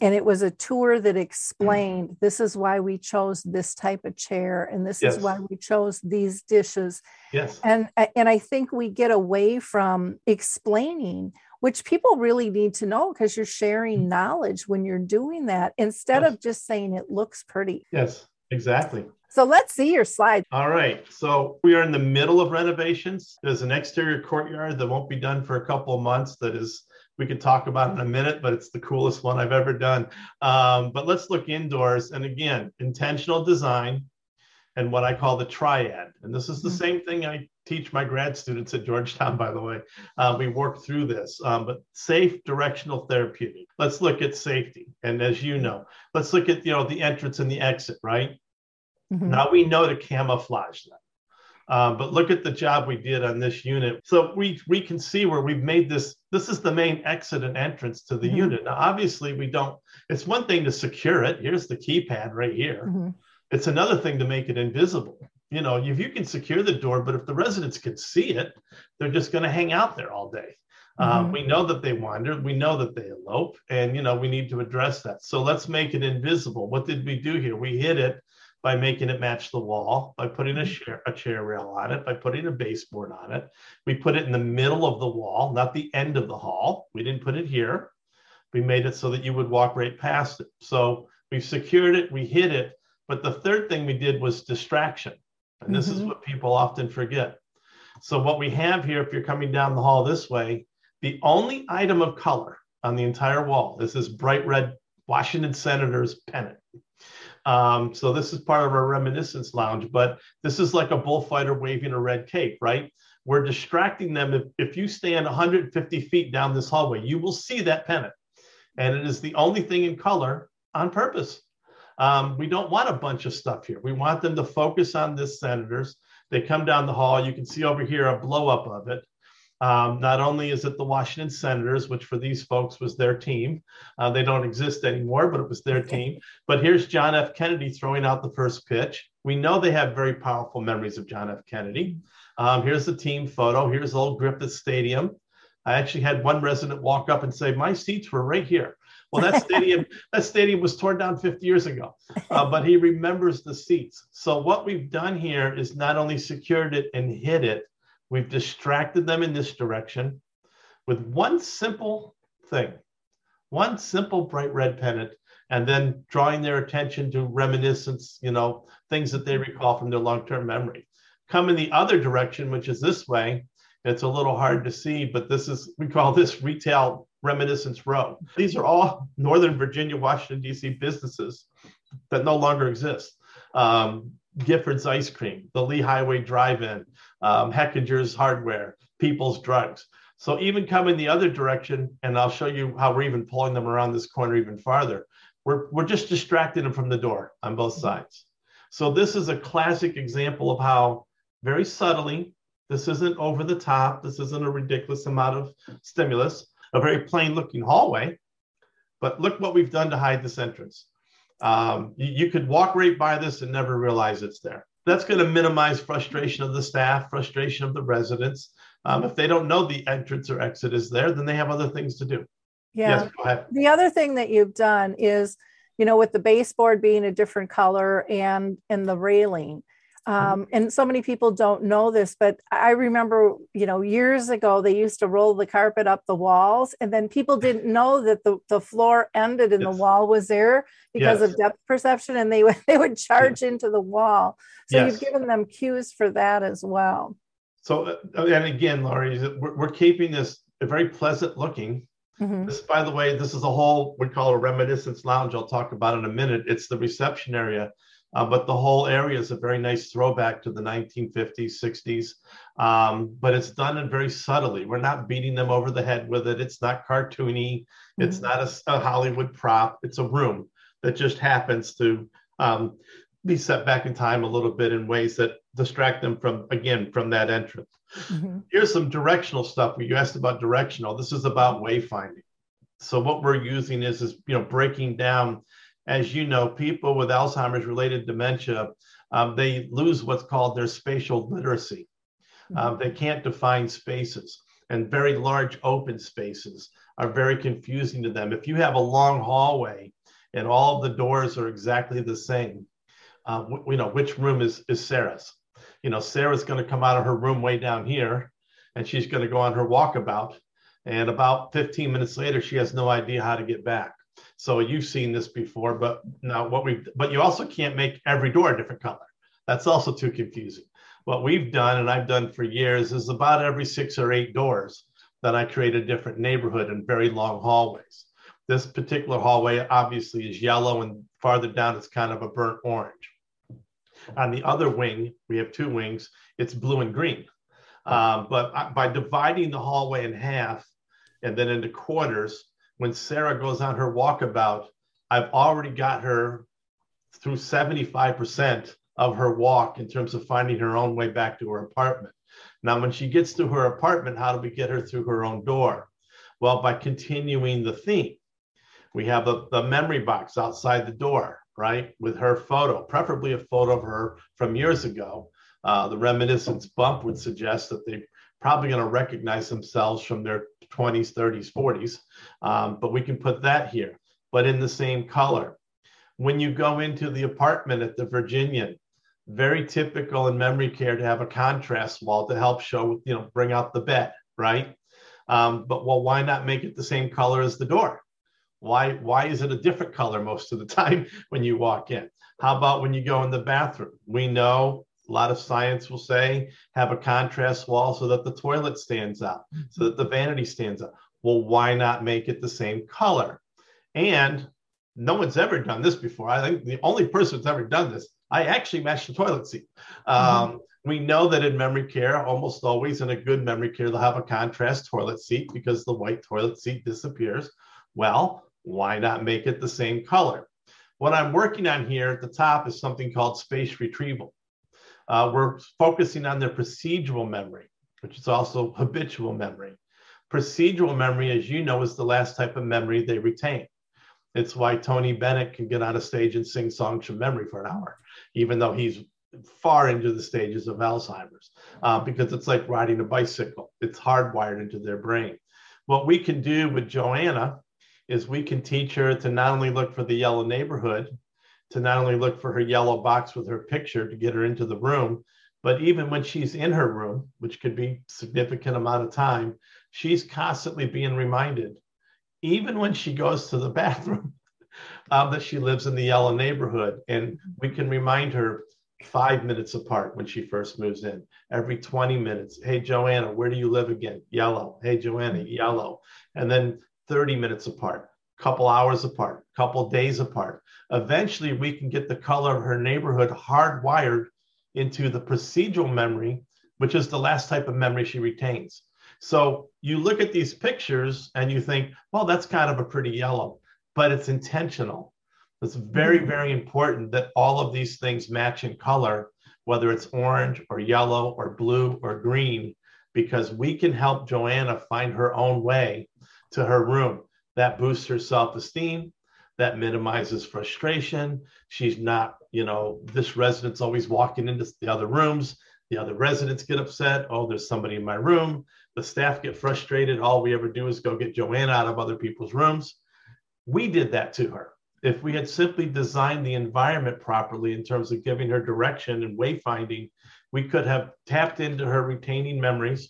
And it was a tour that mm-hmm. explained this is why we chose this type of chair and this Yes. is why we chose these dishes Yes. and and i think we get away from explaining which people really need to know because you're sharing mm-hmm. knowledge when you're doing that instead Yes. of just saying it looks pretty Yes. Exactly. so let's see your slide All right. So we are in the middle of renovations. There's an exterior courtyard that won't be done for a couple of months. That is, we could talk about in a minute, but it's the coolest one I've ever done. Um, but let's look indoors. And again, intentional design and what I call the triad. And this is the Mhm. same thing I teach my grad students at Georgetown, by the way. Uh, we work through this, um, but safe directional therapeutic. Let's look at safety. And as you know, let's look at, you know, the entrance and the exit, right? Mhm. Now we know to camouflage them. Um, but look at the job we did on this unit. So we we can see where we've made this. This is the main exit and entrance to the Mhm. unit. Now, obviously, we don't. It's one thing to secure it. Here's the keypad right here. Mhm. It's another thing to make it invisible. You know, if you can secure the door, but if the residents can see it, they're just going to hang out there all day. Um, Mhm. we know that they wander. We know that they elope, and you know we need to address that. So let's make it invisible. What did we do here? We hid it by making it match the wall, by putting a chair, a chair rail on it, by putting a baseboard on it. We put it in the middle of the wall, not the end of the hall. We didn't put it here. We made it so that you would walk right past it. So we secured it, we hid it. But the third thing we did was distraction. And this is Mhm. what people often forget. So what we have here, if you're coming down the hall this way, the only item of color on the entire wall is this bright red Washington Senators pennant. Um, so this is part of our reminiscence lounge, but this is like a bullfighter waving a red cape, right? We're distracting them. If, if you stand 150 feet down this hallway, you will see that pennant. And it is the only thing in color on purpose. Um, we don't want a bunch of stuff here. We want them to focus on this senators. They come down the hall. You can see over here a blow up of it. Um, not only is it the Washington Senators, which for these folks was their team, uh, they don't exist anymore, but it was their team. But here's John F. Kennedy throwing out the first pitch. We know they have very powerful memories of John F. Kennedy. Um, here's the team photo. Here's old Griffith Stadium. I actually had one resident walk up and say, "My seats were right here." Well, that stadium that stadium was torn down 50 years ago, uh, but he remembers the seats. So what we've done here is not only secured it and hid it, we've distracted them in this direction with one simple thing, one simple bright red pennant, and then drawing their attention to reminiscence, you know, things that they recall from their long-term memory. Come in the other direction, which is this way. It's a little hard to see, but this is, we call this retail reminiscence row. These are all Northern Virginia, Washington, D.C. businesses that no longer exist. Um, Gifford's Ice Cream, the Lee Highway Drive In, um, Hechinger's Hardware, People's Drugs. So even coming the other direction, and I'll show you how we're even pulling them around this corner even farther, we're, we're just distracting them from the door on both sides. So this is a classic example of how very subtly, this isn't over the top, this isn't a ridiculous amount of stimulus, a very plain looking hallway, but look what we've done to hide this entrance. Um, you, you could walk right by this and never realize it's there. That's going to minimize frustration of the staff, frustration of the residents. Um, if they don't know the entrance or exit is there, then they have other things to do. Yeah. Yes, go ahead. The other thing that you've done is, you know, with the baseboard being a different color and and the railing. Um, and so many people don't know this, but I remember, you know, years ago they used to roll the carpet up the walls, and then people didn't know that the, the floor ended and Yes. the wall was there because Yes. of depth perception, and they would they would charge into the wall. So Yes. you've given them cues for that as well. So, uh, and again, Lori, we're, we're keeping this very pleasant looking. Mhm. This, by the way, this is a whole we call a reminiscence lounge. I'll talk about in a minute. It's the reception area, uh, but the whole area is a very nice throwback to the 1950s, 60s. Um, but it's done in very subtly. We're not beating them over the head with it. It's not cartoony. It's Mhm. not a Hollywood prop. It's a room that just happens to um, be set back in time a little bit in ways that distract them from again from that entrance Mhm. here's some directional stuff. You asked about directional. This is about wayfinding. So what we're using is is you know breaking down, as you know, people with Alzheimer's related dementia, um, they lose what's called their spatial literacy. Um, they can't define spaces, and very large open spaces are very confusing to them. If you have a long hallway and all of the doors are exactly the same, uh, w- you know which room is is Sarah's you know, Sarah's going to come out of her room way down here and she's going to go on her walkabout. And about 15 minutes later, she has no idea how to get back. So you've seen this before, but now what we've, but you also can't make every door a different color. That's also too confusing. What we've done, and I've done for years, is about every six or eight doors that I create a different neighborhood and very long hallways. This particular hallway obviously is yellow, and farther down, it's kind of a burnt orange. On the other wing, we have two wings, it's blue and green. Um, but by dividing the hallway in half and then into quarters, when Sarah goes on her walkabout, I've already got her through 75% of her walk in terms of finding her own way back to her apartment. Now, when she gets to her apartment, how do we get her through her own door? Well, by continuing the theme. We have the, the memory box outside the door, right? With her photo, preferably a photo of her from years ago. Uh, the reminiscence bump would suggest that they probably going to recognize themselves from their 20s, 30s, 40s. Um, but we can put that here, but in the same color. When you go into the apartment at the Virginian, very typical in memory care to have a contrast wall to help show, you know, bring out the bed, right? Um, but well, why not make it the same color as the door? Why why is it a different color most of the time when you walk in? How about when you go in the bathroom? We know a lot of science will say have a contrast wall so that the toilet stands out, so that the vanity stands out. Well, why not make it the same color? And no one's ever done this before. I think the only person that's ever done this, I actually matched the toilet seat. Mm-hmm. Um, we know that in memory care, almost always in a good memory care, they'll have a contrast toilet seat because the white toilet seat disappears. Well, why not make it the same color? What I'm working on here at the top is something called spaced retrieval. Uh, we're focusing on their procedural memory, which is also habitual memory. Procedural memory, as you know, is the last type of memory they retain. It's why Tony Bennett can get on a stage and sing songs from memory for an hour, even though he's far into the stages of Alzheimer's, uh, because it's like riding a bicycle. It's hardwired into their brain. What we can do with Joanna is we can teach her to not only look for the yellow neighborhood, to not only look for her yellow box with her picture to get her into the room, but even when she's in her room, which could be significant amount of time, she's constantly being reminded, even when she goes to the bathroom, uh, that she lives in the yellow neighborhood. And we can remind her five minutes apart when she first moves in, every 20 minutes. Hey, Joanna, where do you live again? Yellow. Hey, Joanna, yellow. And then 30 minutes apart, couple hours apart, couple days apart. Eventually, we can get the color of her neighborhood hardwired into the procedural memory, which is the last type of memory she retains. So you look at these pictures and you think, well, that's kind of a pretty yellow, but it's intentional. It's very, mm-hmm. very important that all of these things match in color, whether it's orange or yellow or blue or green, because we can help Joanna find her own way to her room. That boosts her self esteem. That minimizes frustration. She's not, you know, this resident's always walking into the other rooms. The other residents get upset. Oh, there's somebody in my room. The staff get frustrated. All we ever do is go get Joanna out of other people's rooms. We did that to her. If we had simply designed the environment properly in terms of giving her direction and wayfinding, we could have tapped into her retaining memories,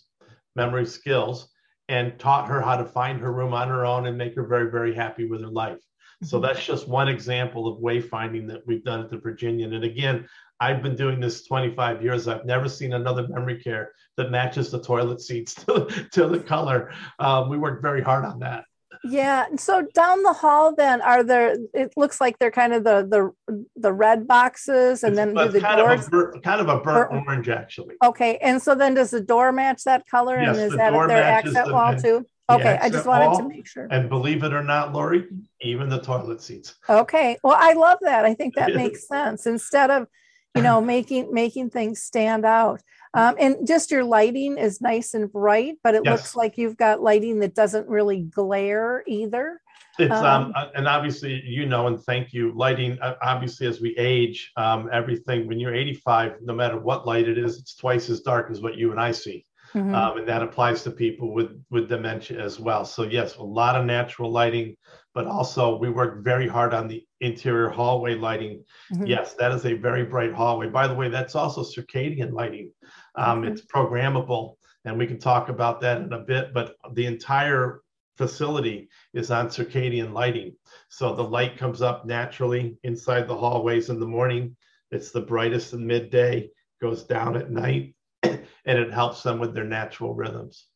memory skills, and taught her how to find her room on her own and make her very, very happy with her life. So mm-hmm. that's just one example of wayfinding that we've done at the Virginian. And again, I've been doing this 25 years. I've never seen another memory care that matches the toilet seats to, to the color. Um, we worked very hard on that. Yeah. So down the hall, then are there? It looks like they're kind of the the the red boxes, and it's, then do the kind doors of a, kind of a burnt or, orange, actually. Okay. And so then does the door match that color? Yes, and is the that door their accent the, wall too? Okay. I just wanted to make sure. And believe it or not, Lori, even the toilet seats. Okay. Well, I love that. I think that makes sense. Instead of you know making making things stand out um, and just your lighting is nice and bright but it yes. looks like you've got lighting that doesn't really glare either. It's um, um, uh, and obviously you know and thank you lighting uh, obviously as we age um, everything when you're 85 no matter what light it is it's twice as dark as what you and i see. Mm-hmm. um, and that applies to people with with dementia as well. So yes a lot of natural lighting but also we work very hard on the interior hallway lighting. Mm-hmm. yes that is a very bright hallway. By the way that's also circadian lighting um, it's programmable and we can talk about that in a bit but the entire facility is on circadian lighting. So the light comes up naturally inside the hallways in the morning. It's the brightest in midday, goes down at night, and it helps them with their natural rhythms.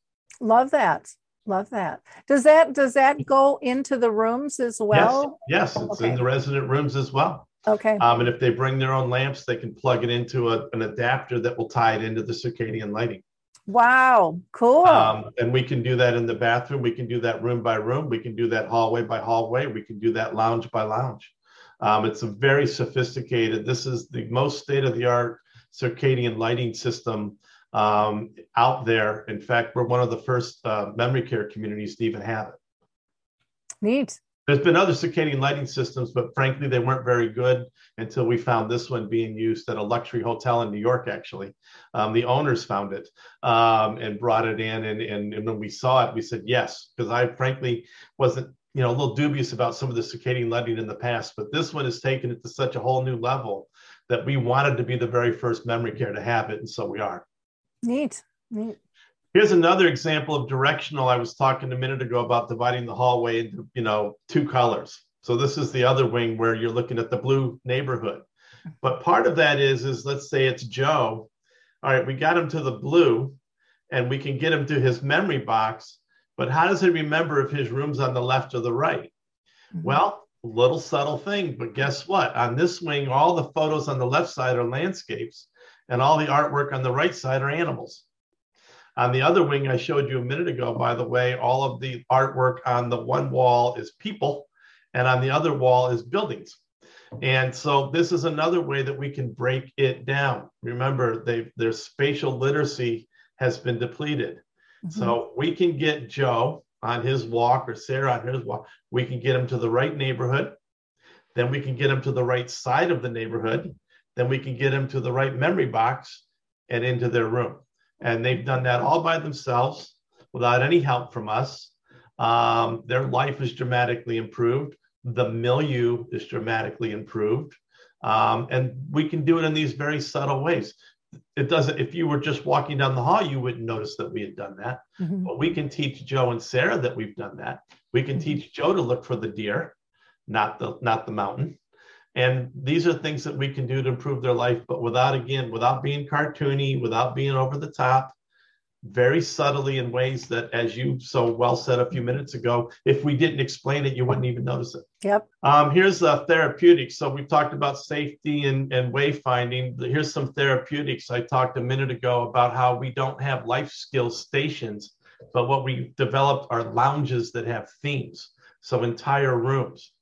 Love that. Love that. Does that does that go into the rooms as well? Yes, yes it's okay. in the resident rooms as well. Okay. Um, and if they bring their own lamps, they can plug it into a, an adapter that will tie it into the circadian lighting. Wow, cool. Um, and we can do that in the bathroom. We can do that room by room. We can do that hallway by hallway. We can do that lounge by lounge. Um, it's a very sophisticated, this is the most state of the art circadian lighting system um, out there. In fact, we're one of the first uh, memory care communities to even have it. Neat. There's been other circadian lighting systems, but frankly, they weren't very good until we found this one being used at a luxury hotel in New York, actually. Um, the owners found it um, and brought it in. And, and, and when we saw it, we said yes, because I frankly wasn't you know a little dubious about some of the circadian lighting in the past, but this one has taken it to such a whole new level that we wanted to be the very first memory care to have it, and so we are. Neat, neat. Here's another example of directional. I was talking a minute ago about dividing the hallway into, you know, two colors. So this is the other wing where you're looking at the blue neighborhood. But part of that is, is let's say it's Joe. All right, we got him to the blue and we can get him to his memory box. But how does he remember if his room's on the left or the right? Mm-hmm. Well, little subtle thing, but guess what? On this wing, all the photos on the left side are landscapes, and all the artwork on the right side are animals. On the other wing, I showed you a minute ago, by the way, all of the artwork on the one wall is people, and on the other wall is buildings. And so this is another way that we can break it down. Remember, they, their spatial literacy has been depleted. Mm-hmm. So we can get Joe on his walk or Sarah on his walk. We can get him to the right neighborhood. Then we can get him to the right side of the neighborhood. Then we can get him to the right memory box and into their room. And they've done that all by themselves without any help from us. Um, their life is dramatically improved. The milieu is dramatically improved. Um, and we can do it in these very subtle ways. It doesn't, if you were just walking down the hall, you wouldn't notice that we had done that. Mm-hmm. But we can teach Joe and Sarah that we've done that. We can mm-hmm. teach Joe to look for the deer, not the not the mountain. And these are things that we can do to improve their life, but without, again, without being cartoony, without being over the top, very subtly in ways that, as you so well said a few minutes ago, if we didn't explain it, you wouldn't even notice it. Yep. Um, here's a therapeutics. So we've talked about safety and, and wayfinding. Here's some therapeutics. I talked a minute ago about how we don't have life skill stations, but what we developed are lounges that have themes. So entire rooms.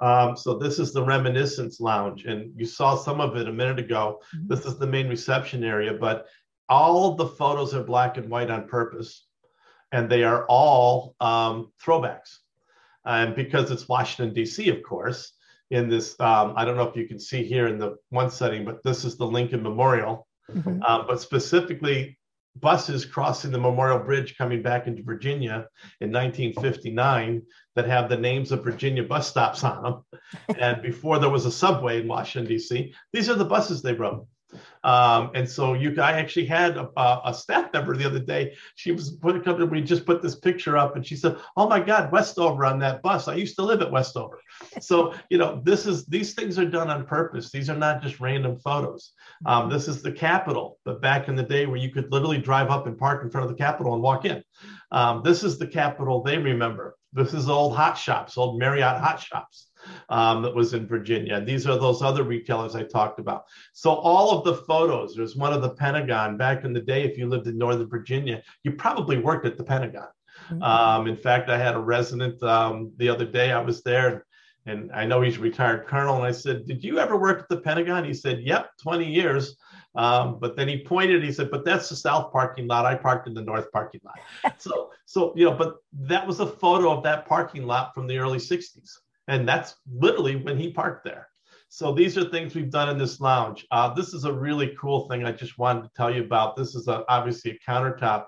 Um, so this is the reminiscence lounge, and you saw some of it a minute ago. Mm-hmm. This is the main reception area, but all the photos are black and white on purpose, and they are all um, throwbacks. And because it's Washington D.C., of course, in this, um, I don't know if you can see here in the one setting, but this is the Lincoln Memorial. Mm-hmm. Um, but specifically, buses crossing the Memorial Bridge coming back into Virginia in 1959 that have the names of Virginia bus stops on them. and before there was a subway in Washington, D.C., these are the buses they rode. Um, and so you, I actually had a, a, staff member the other day. She was put to we just put this picture up, and she said, "Oh my God, Westover on that bus. I used to live at Westover." so you know, this is these things are done on purpose. These are not just random photos. Um, this is the Capitol, but back in the day where you could literally drive up and park in front of the Capitol and walk in. Um, this is the Capitol they remember. This is old Hot Shoppes, old Marriott Hot Shoppes um, that was in Virginia. These are those other retailers I talked about. So all of the photos, there's one of the Pentagon back in the day. If you lived in Northern Virginia, you probably worked at the Pentagon. Mm-hmm. Um, in fact, I had a resident um, the other day. I was there, and I know he's a retired colonel. And I said, "Did you ever work at the Pentagon?" He said, "Yep, 20 years." Um, but then he pointed. He said, "But that's the south parking lot. I parked in the north parking lot." so, so you know, but that was a photo of that parking lot from the early '60s. And that's literally when he parked there. So these are things we've done in this lounge. Uh, this is a really cool thing I just wanted to tell you about. This is a, obviously a countertop,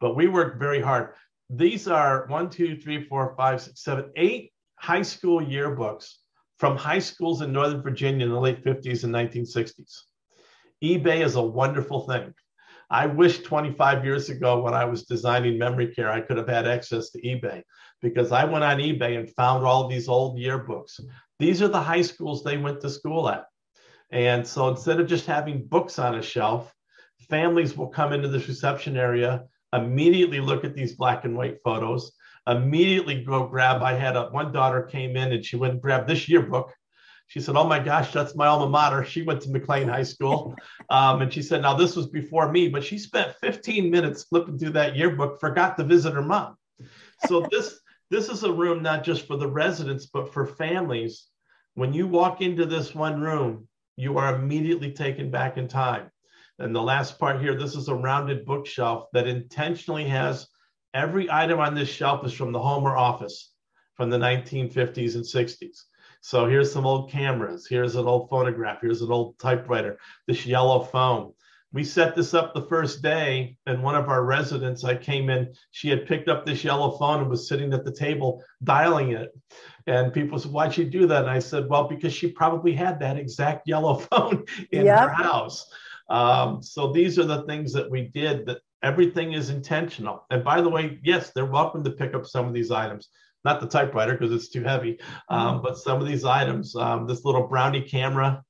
but we worked very hard. These are one, two, three, four, five, six, seven, eight high school yearbooks from high schools in Northern Virginia in the late 50s and 1960s. eBay is a wonderful thing. I wish 25 years ago when I was designing memory care, I could have had access to eBay because I went on eBay and found all these old yearbooks. These are the high schools they went to school at. And so instead of just having books on a shelf, families will come into this reception area, immediately look at these black and white photos, immediately go grab. I had a one daughter came in and she went and grabbed this yearbook she said, Oh my gosh, that's my alma mater. She went to McLean High School. Um, and she said, Now this was before me, but she spent 15 minutes flipping through that yearbook, forgot to visit her mom. So this this is a room not just for the residents, but for families. When you walk into this one room, you are immediately taken back in time. And the last part here, this is a rounded bookshelf that intentionally has every item on this shelf is from the home or office. from the 1950s and 60s. So here's some old cameras. Here's an old phonograph. Here's an old typewriter. This yellow phone. We set this up the first day, and one of our residents, I came in, she had picked up this yellow phone and was sitting at the table dialing it. And people said, Why'd she do that? And I said, Well, because she probably had that exact yellow phone in yep. her house. Um, so these are the things that we did that everything is intentional. And by the way, yes, they're welcome to pick up some of these items not the typewriter because it's too heavy, um, mm-hmm. but some of these items, um, this little brownie camera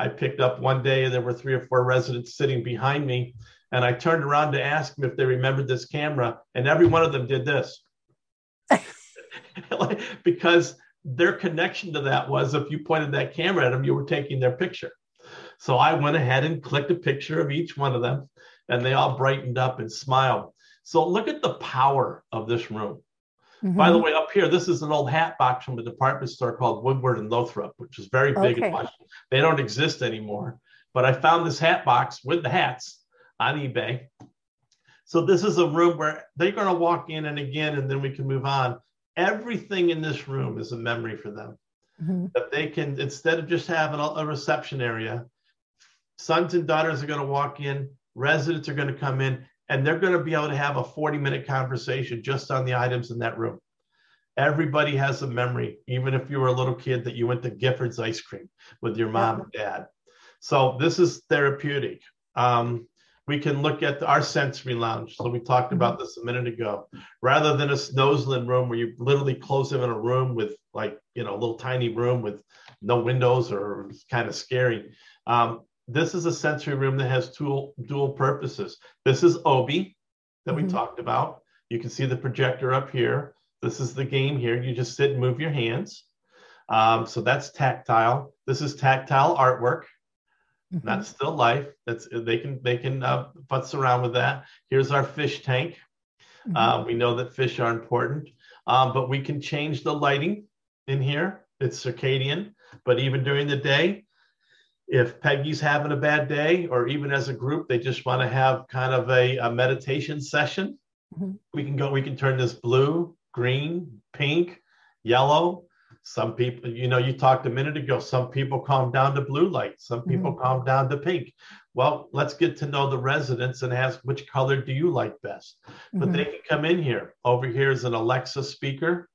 I picked up one day, and there were three or four residents sitting behind me. And I turned around to ask them if they remembered this camera, and every one of them did this. because their connection to that was if you pointed that camera at them, you were taking their picture. So I went ahead and clicked a picture of each one of them, and they all brightened up and smiled. So look at the power of this room. Mm-hmm. By the way, up here, this is an old hat box from a department store called Woodward and Lothrop, which is very big okay. in Washington. They don't exist anymore. But I found this hat box with the hats on eBay. So this is a room where they're going to walk in and again, and then we can move on. Everything in this room is a memory for them. Mm-hmm. That they can, instead of just having a, a reception area, sons and daughters are going to walk in, residents are going to come in, and they're going to be able to have a 40 minute conversation just on the items in that room. Everybody has a memory, even if you were a little kid that you went to Gifford's ice cream with your mom and dad. So this is therapeutic. Um, we can look at our sensory lounge. So we talked mm-hmm. about this a minute ago. Rather than a Snoezelen room where you literally close them in a room with like, you know, a little tiny room with no windows or kind of scary. Um, this is a sensory room that has dual, dual purposes. This is Obie that mm-hmm. we talked about. You can see the projector up here. This is the game here. You just sit and move your hands. Um, so that's tactile. This is tactile artwork. Mm-hmm. That's still life. That's they can they can uh, futz around with that. Here's our fish tank. Mm-hmm. Uh, we know that fish are important, um, but we can change the lighting in here. It's circadian, but even during the day, if Peggy's having a bad day, or even as a group, they just want to have kind of a, a meditation session, mm-hmm. we can go, we can turn this blue, green, pink, yellow. Some people, you know, you talked a minute ago, some people calm down to blue light, some people mm-hmm. calm down to pink. Well, let's get to know the residents and ask which color do you like best. But mm-hmm. they can come in here. Over here is an Alexa speaker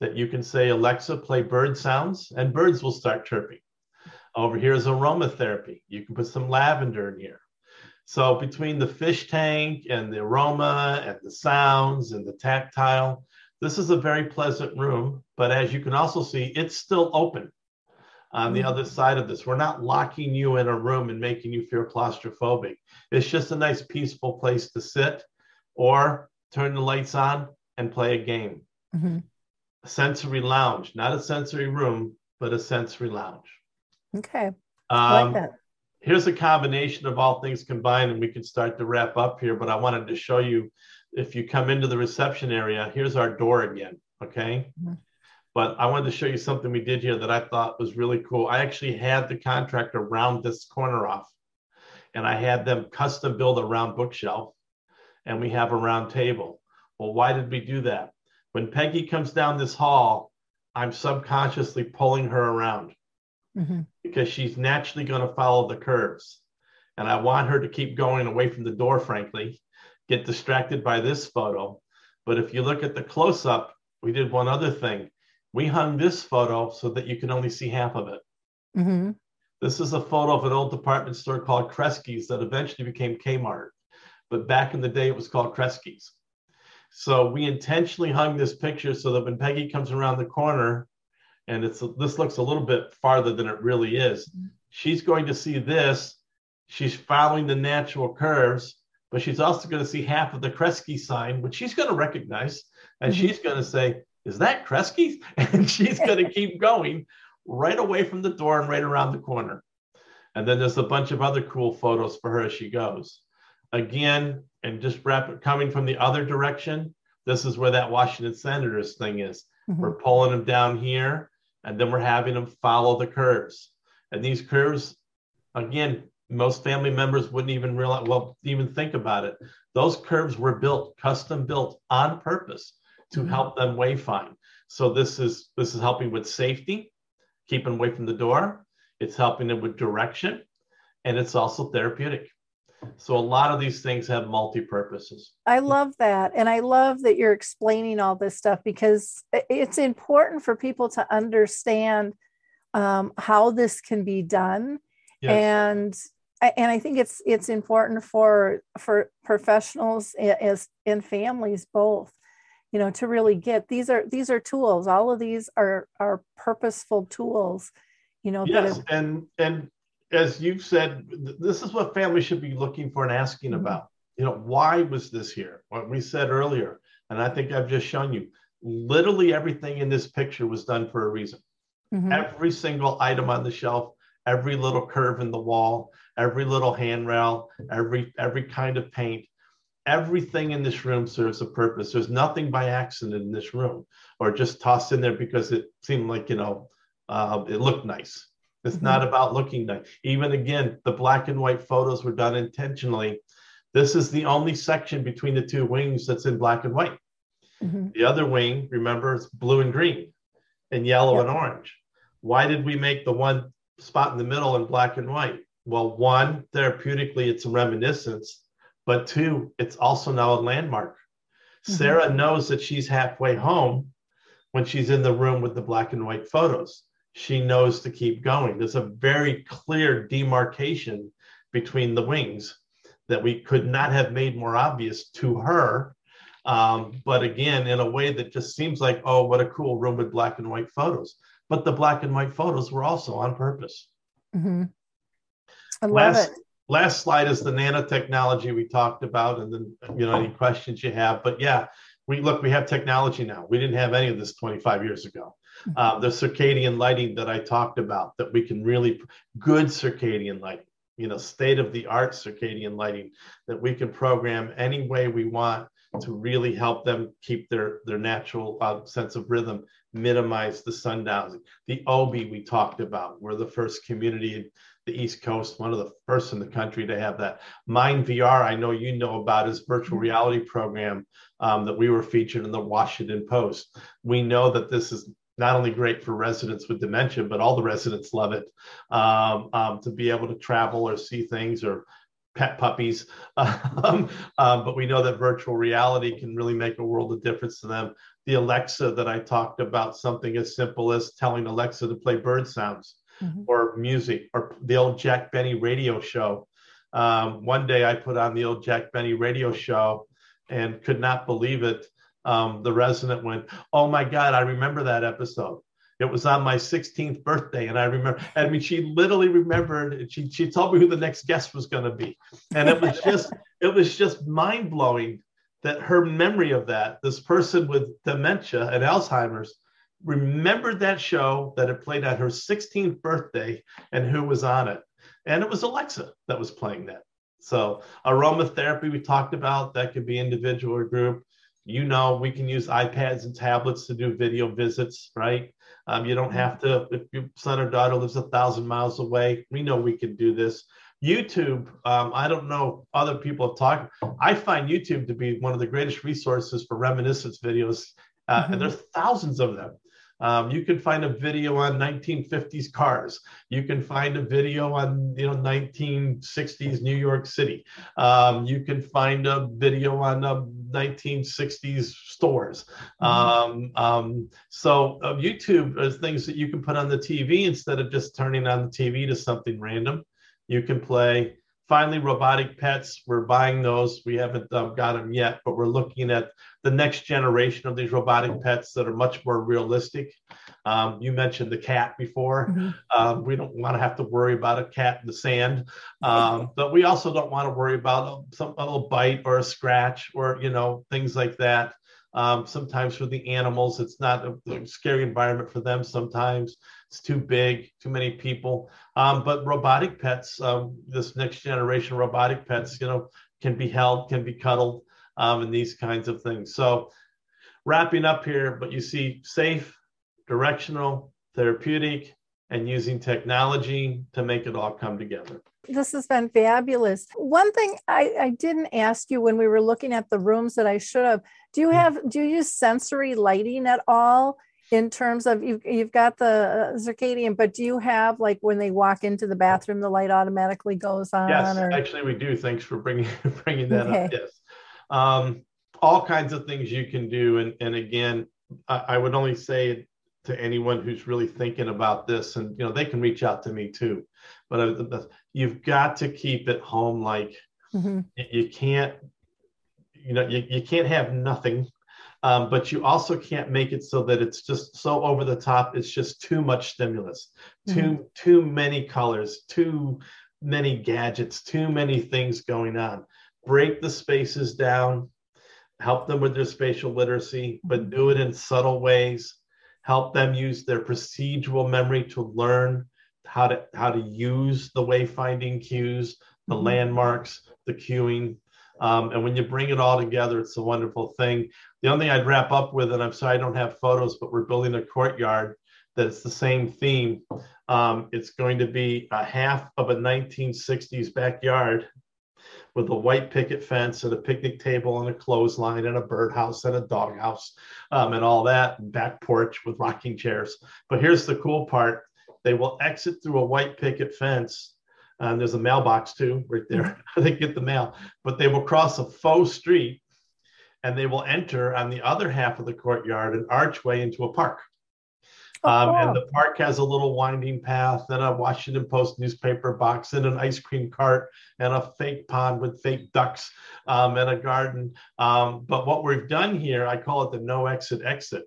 that you can say, Alexa, play bird sounds, and birds will start chirping. Over here is aromatherapy. You can put some lavender in here. So between the fish tank and the aroma and the sounds and the tactile, this is a very pleasant room. But as you can also see, it's still open on the mm-hmm. other side of this. We're not locking you in a room and making you feel claustrophobic. It's just a nice, peaceful place to sit or turn the lights on and play a game. Mm-hmm. A sensory lounge, not a sensory room, but a sensory lounge. Okay. Um, like here's a combination of all things combined, and we can start to wrap up here. But I wanted to show you if you come into the reception area, here's our door again. Okay. Mm-hmm. But I wanted to show you something we did here that I thought was really cool. I actually had the contractor round this corner off, and I had them custom build a round bookshelf, and we have a round table. Well, why did we do that? When Peggy comes down this hall, I'm subconsciously pulling her around mm-hmm. because she's naturally going to follow the curves. And I want her to keep going away from the door, frankly, get distracted by this photo. But if you look at the close up, we did one other thing. We hung this photo so that you can only see half of it. Mm-hmm. This is a photo of an old department store called Kresge's that eventually became Kmart. But back in the day, it was called Kresge's. So we intentionally hung this picture so that when Peggy comes around the corner, and it's this looks a little bit farther than it really is. Mm-hmm. She's going to see this. She's following the natural curves, but she's also going to see half of the Kresge sign, which she's going to recognize, and mm-hmm. she's going to say, "Is that Kresge?" And she's going to keep going right away from the door and right around the corner. And then there's a bunch of other cool photos for her as she goes. Again, and just wrap coming from the other direction. This is where that Washington Senators thing is. Mm-hmm. We're pulling them down here and then we're having them follow the curves. And these curves, again, most family members wouldn't even realize, well, even think about it. Those curves were built, custom built on purpose to mm-hmm. help them wayfind. So this is this is helping with safety, keeping away from the door. It's helping them with direction, and it's also therapeutic. So a lot of these things have multi purposes. I love that. And I love that you're explaining all this stuff because it's important for people to understand um, how this can be done. Yes. And and I think it's it's important for for professionals as and families both, you know, to really get these are these are tools. All of these are are purposeful tools, you know. Yes, have, and and as you've said, this is what families should be looking for and asking mm-hmm. about. You know, why was this here? What we said earlier, and I think I've just shown you. Literally everything in this picture was done for a reason. Mm-hmm. Every single item on the shelf, every little curve in the wall, every little handrail, every every kind of paint, everything in this room serves a purpose. There's nothing by accident in this room, or just tossed in there because it seemed like you know uh, it looked nice. It's mm-hmm. not about looking nice. Even again, the black and white photos were done intentionally. This is the only section between the two wings that's in black and white. Mm-hmm. The other wing, remember, it's blue and green and yellow yep. and orange. Why did we make the one spot in the middle in black and white? Well, one, therapeutically, it's a reminiscence, but two, it's also now a landmark. Mm-hmm. Sarah knows that she's halfway home when she's in the room with the black and white photos she knows to keep going. There's a very clear demarcation between the wings that we could not have made more obvious to her. Um, but again, in a way that just seems like, oh, what a cool room with black and white photos. But the black and white photos were also on purpose. Mm-hmm. I love it. Last slide is the nanotechnology we talked about, and then you know any questions you have. But yeah, we look, we have technology now. We didn't have any of this 25 years ago. Uh, the circadian lighting that I talked about, that we can really good circadian lighting, you know, state of the art circadian lighting that we can program any way we want to really help them keep their their natural uh, sense of rhythm, minimize the sundowns. The Obie we talked about, we're the first community in the East Coast, one of the first in the country to have that. MyndVR, I know you know about, is virtual reality program um, that we were featured in the Washington Post. We know that this is not only great for residents with dementia, but all the residents love it um, um, to be able to travel or see things or pet puppies. Um, um, but we know that virtual reality can really make a world of difference to them. The Alexa that I talked about, something as simple as telling Alexa to play bird sounds mm-hmm. or music or the old Jack Benny radio show. Um, one day I put on the old Jack Benny radio show and could not believe it um, the resident went, "Oh my God, I remember that episode. It was on my 16th birthday, and I remember. I mean, she literally remembered. She she told me who the next guest was going to be, and it was just it was just mind blowing that her memory of that, this person with dementia and Alzheimer's, remembered that show that it played on her 16th birthday and who was on it, and it was Alexa that was playing that. So aromatherapy we talked about that could be individual or group you know we can use ipads and tablets to do video visits right? Um, you don't have to if your son or daughter lives a thousand miles away we know we can do this. Youtube um, i don't know other people have talked i find youtube to be one of the greatest resources for reminiscence videos. Uh, mm-hmm. and there's thousands of them um, you can find a video on 1950s cars. You can find a video on you know 1960s New York City. Um, you can find a video on uh, 1960s stores. Mm-hmm. Um, um, so uh, YouTube is things that you can put on the TV instead of just turning on the TV to something random. You can play finally robotic pets we're buying those. We haven't um, got them yet but we're looking at the next generation of these robotic pets that are much more realistic. Um, you mentioned the cat before. Mm-hmm. um, we don't want to have to worry about a cat in the sand. Um, but we also don't want to worry about a, some a little bite or a scratch or you know things like that. Um, sometimes for the animals it's not a, a scary environment for them sometimes it's too big, too many people. Um, but robotic pets, um, this next generation robotic pets, you know, can be held, can be cuddled, um, and these kinds of things. So, wrapping up here, but you see safe, directional, therapeutic, and using technology to make it all come together. This has been fabulous. One thing I, I didn't ask you when we were looking at the rooms that I should have. Do you have do you use sensory lighting at all in terms of you've, you've got the uh, circadian but do you have like when they walk into the bathroom the light automatically goes on yes or? actually we do thanks for bringing bringing that Okay. up yes um, all kinds of things you can do and and again I, I would only say to anyone who's really thinking about this and you know they can reach out to me too but you've got to keep it home like Mhm. you, you can't you know you, you can't have nothing um, but you also can't make it so that it's just so over the top it's just too much stimulus. Too too many colors too many gadgets too many things going on. Break the spaces down help them with their spatial literacy but do it in subtle ways. Help them use their procedural memory to learn how to how to use the wayfinding cues the Mhm. landmarks the cueing um, and when you bring it all together it's a wonderful thing the only thing i'd wrap up with and i'm sorry i don't have photos but we're building a courtyard that's the same theme um, it's going to be a half of a 1960s backyard with a white picket fence and a picnic table and a clothesline and a birdhouse and a doghouse um, and all that and back porch with rocking chairs. But here's the cool part: they will exit through a white picket fence. And there's a mailbox too, right there. they get the mail, but they will cross a faux street, and they will enter on the other half of the courtyard an archway into a park. Um, and the park has a little winding path and a Washington Post newspaper box and an ice cream cart and a fake pond with fake ducks um, and a garden. Um, but what we've done here, I call it the no exit exit.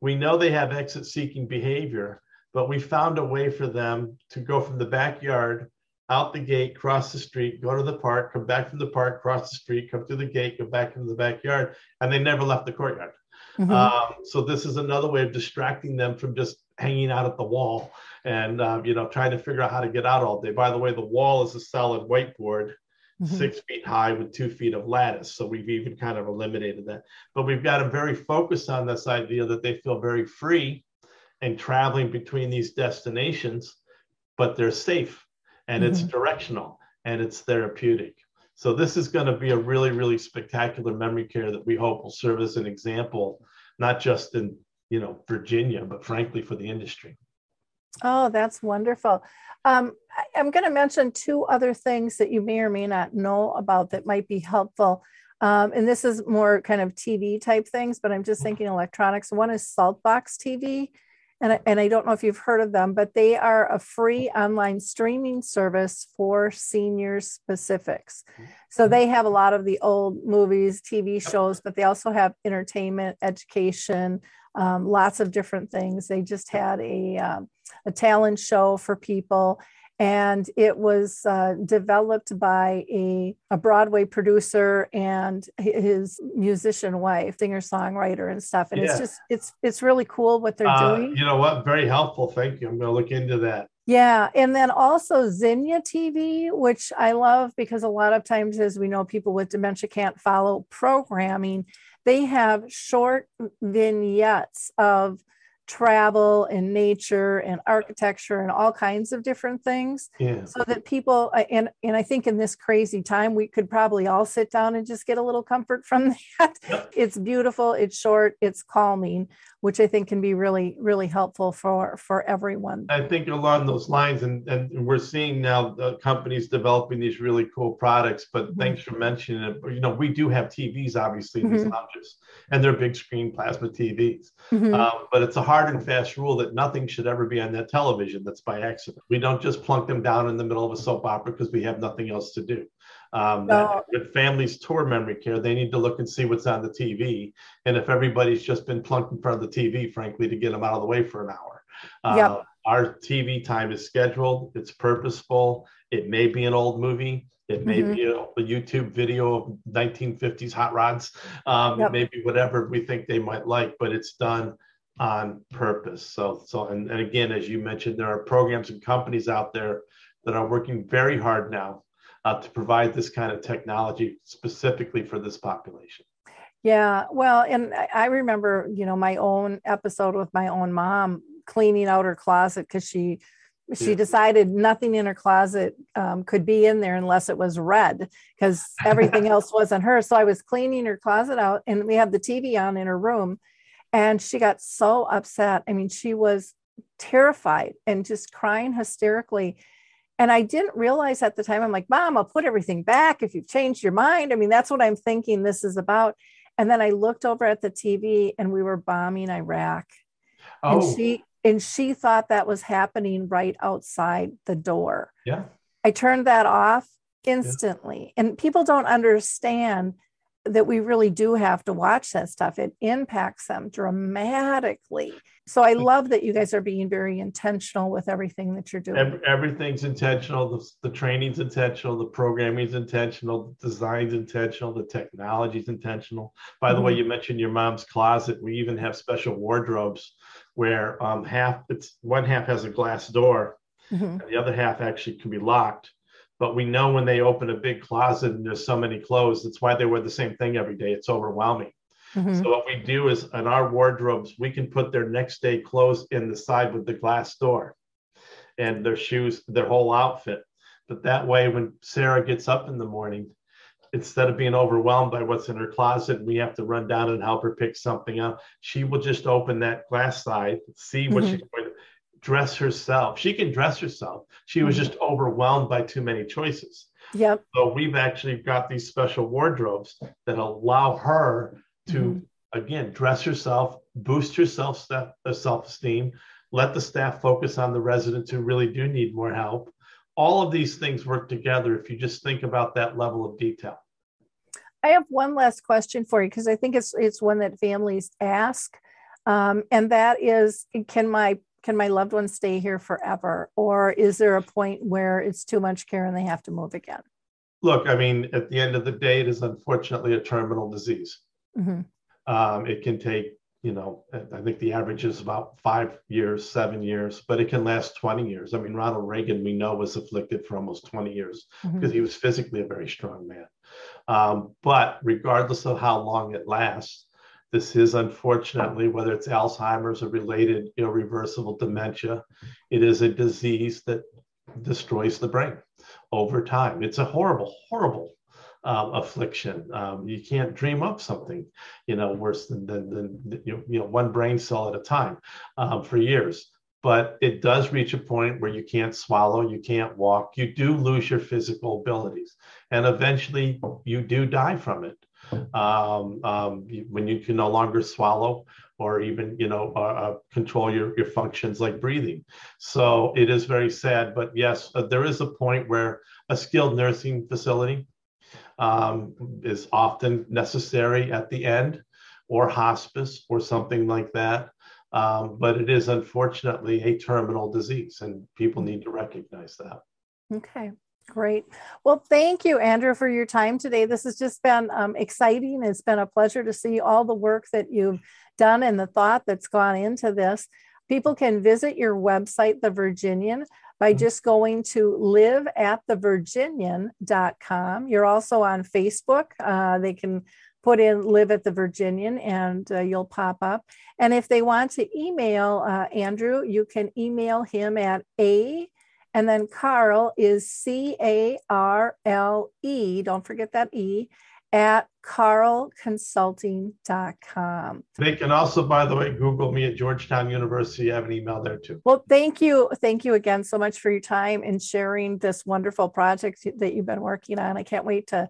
We know they have exit seeking behavior, but we found a way for them to go from the backyard out the gate, cross the street, go to the park, come back from the park, cross the street, come through the gate, go back into the backyard, and they never left the courtyard. Mhm. Um, so this is another way of distracting them from just hanging out at the wall and um, you know trying to figure out how to get out all day. By the way, the wall is a solid whiteboard, Mhm. six feet high with two feet of lattice. So we've even kind of eliminated that. But we've got them very focused on this idea that they feel very free and traveling between these destinations, but they're safe and it's directional and it's therapeutic. So this is going to be a really, really spectacular memory care that we hope will serve as an example, not just in you know Virginia, but frankly for the industry. Oh, that's wonderful. Um, I, am going to mention two other things that you may or may not know about that might be helpful. Um, and this is more kind of TV type things, but I'm just thinking electronics. One is Saltbox TV. And I, and I don't know if you've heard of them, but they are a free online streaming service for senior specifics. So they have a lot of the old movies, TV shows, but they also have entertainment, education, um, lots of different things. They just had a um, a talent show for people. And it was uh, developed by a, a Broadway producer and his musician wife, singer songwriter and stuff. And Yeah. it's just it's it's really cool what they're Uh, doing. you know what? Very helpful. Thank you. I'm going to look into that. Yeah, and then also Zinnia TV, which I love because a lot of times, as we know, people with dementia can't follow programming. They have short vignettes of travel and nature and architecture and all kinds of different things Yeah. so that people uh, and and I think in this crazy time we could probably all sit down and just get a little comfort from that. Yep. It's beautiful, it's short, it's calming, which I think can be really really helpful for for everyone. I think along those lines, and, and we're seeing now the companies developing these really cool products. But Mhm. thanks for mentioning it. You know, we do have TVs obviously in these Mhm. lounges, and they're big screen plasma TVs. Mhm. Um, but it's a hard and fast rule that nothing should ever be on that television that's by accident. We don't just plunk them down in the middle of a soap opera because we have nothing else to do. Um, No. families tour memory care, they need to look and see what's on the TV. And if everybody's just been plunked in front of the TV, frankly, to get them out of the way for an hour. Uh, Yep. Our TV time is scheduled, it's purposeful. It may be an old movie. It may Mhm. be a, a YouTube video of 1950s hot rods. Um, Yep. It may be whatever we think they might like, but it's done on purpose. So, so and, and again, as you mentioned, there are programs and companies out there that are working very hard now uh, to provide this kind of technology specifically for this population. Yeah, well, and I remember, you know, my own episode with my own mom cleaning out her closet because she she Yeah. decided nothing in her closet um, could be in there unless it was red because everything else wasn't hers. So I was cleaning her closet out, and we had the TV on in her room, And she got so upset. I mean, she was terrified and just crying hysterically. And I didn't realize at the time, I'm like, Mom, I'll put everything back if you've changed your mind. I mean, that's what I'm thinking this is about. And then I looked over at the TV and we were bombing Iraq. Oh, And she and she thought that was happening right outside the door. yeah. I turned that off instantly. And people don't understand that we really do have to watch that stuff. It impacts them dramatically. So I love that you guys are being very intentional with everything that you're doing. Ev- everything's intentional. The, the training's intentional. The programming's intentional. The design's intentional. The technology's intentional. By the way, Mm-hmm. you mentioned your mom's closet. We even have special wardrobes where um, half it's one half has a glass door Mhm. and the other half actually can be locked. But we know when they open a big closet and there's so many clothes, that's why they wear the same thing every day. It's overwhelming. Mhm. So what we do is in our wardrobes, we can put their next day clothes in the side with the glass door and their shoes, their whole outfit. But that way, when Sarah gets up in the morning, instead of being overwhelmed by what's in her closet, we have to run down and help her pick something up, she will just open that glass side, see what Mhm. she's going dress herself. She can dress herself. She was Mhm. just overwhelmed by too many choices. Yep. So we've actually got these special wardrobes that allow her to Mhm. again dress herself, boost her self self esteem, let the staff focus on the residents who really do need more help. All of these things work together if you just think about that level of detail. I have one last question for you because I think it's it's one that families ask, um, and that is, can my can my loved one stay here forever, or is there a point where it's too much care and they have to move again? Look, I mean, at the end of the day, it is unfortunately a terminal disease. Mhm. Um, it can take, you know, I think the average is about five years, seven years, but it can last 20 years. I mean, Ronald Reagan, we know, was afflicted for almost 20 years Mhm. because he was physically a very strong man. Um, but regardless of how long it lasts, this is unfortunately, whether it's Alzheimer's or related irreversible dementia, it is a disease that destroys the brain over time. It's a horrible, horrible um, affliction. Um, you can't dream up something, you know, worse than, than, than you, know, one brain cell at a time um, for years. But it does reach a point where you can't swallow, you can't walk, you do lose your physical abilities, and eventually you do die from it. Um, um, when you can no longer swallow or even, you know, uh, uh, control your, your functions like breathing. So it is very sad. But yes, uh, there is a point where a skilled nursing facility um, is often necessary at the end, or hospice, or something like that. Um, but it is unfortunately a terminal disease, and people need to recognize that. Okay, great. Well, thank you, Andrew, for your time today. This has just been um, exciting. It's been a pleasure to see all the work that you've done and the thought that's gone into this. People can visit your website, The Virginian, by just going to live at thevirginian.com. You're also on Facebook. Uh, they can put in live at the Virginian and uh, you'll pop up. And if they want to email uh, Andrew, you can email him at a and then Carle is C A R L E, don't forget that E, at carleconsulting.com. They can also, by the way, Google me at Georgetown University. I have an email there too. Well, thank you. Thank you again so much for your time and sharing this wonderful project that you've been working on. I can't wait to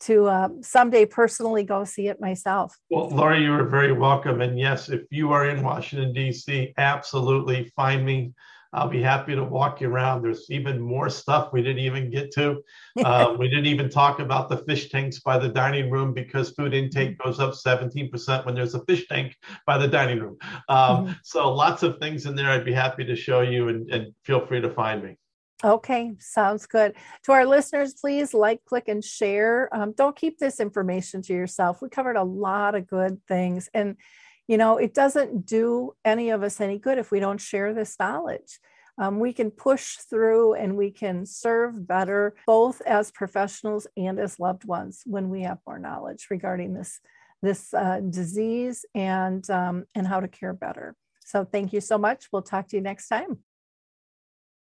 to uh, someday personally go see it myself. Well, Lori, you are very welcome. And yes, if you are in Washington, D.C., absolutely find me. I'll be happy to walk you around. There's even more stuff we didn't even get to. Um, we didn't even talk about the fish tanks by the dining room because food intake goes up 17% when there's a fish tank by the dining room. Um, Mhm. So lots of things in there I'd be happy to show you and, and feel free to find me. Okay, sounds good. To our listeners, please like, click, and share. Um, don't keep this information to yourself. We covered a lot of good things. And, you know, it doesn't do any of us any good if we don't share this knowledge. Um, we can push through and we can serve better, both as professionals and as loved ones, when we have more knowledge regarding this this uh, disease and um, and how to care better. So, thank you so much. We'll talk to you next time.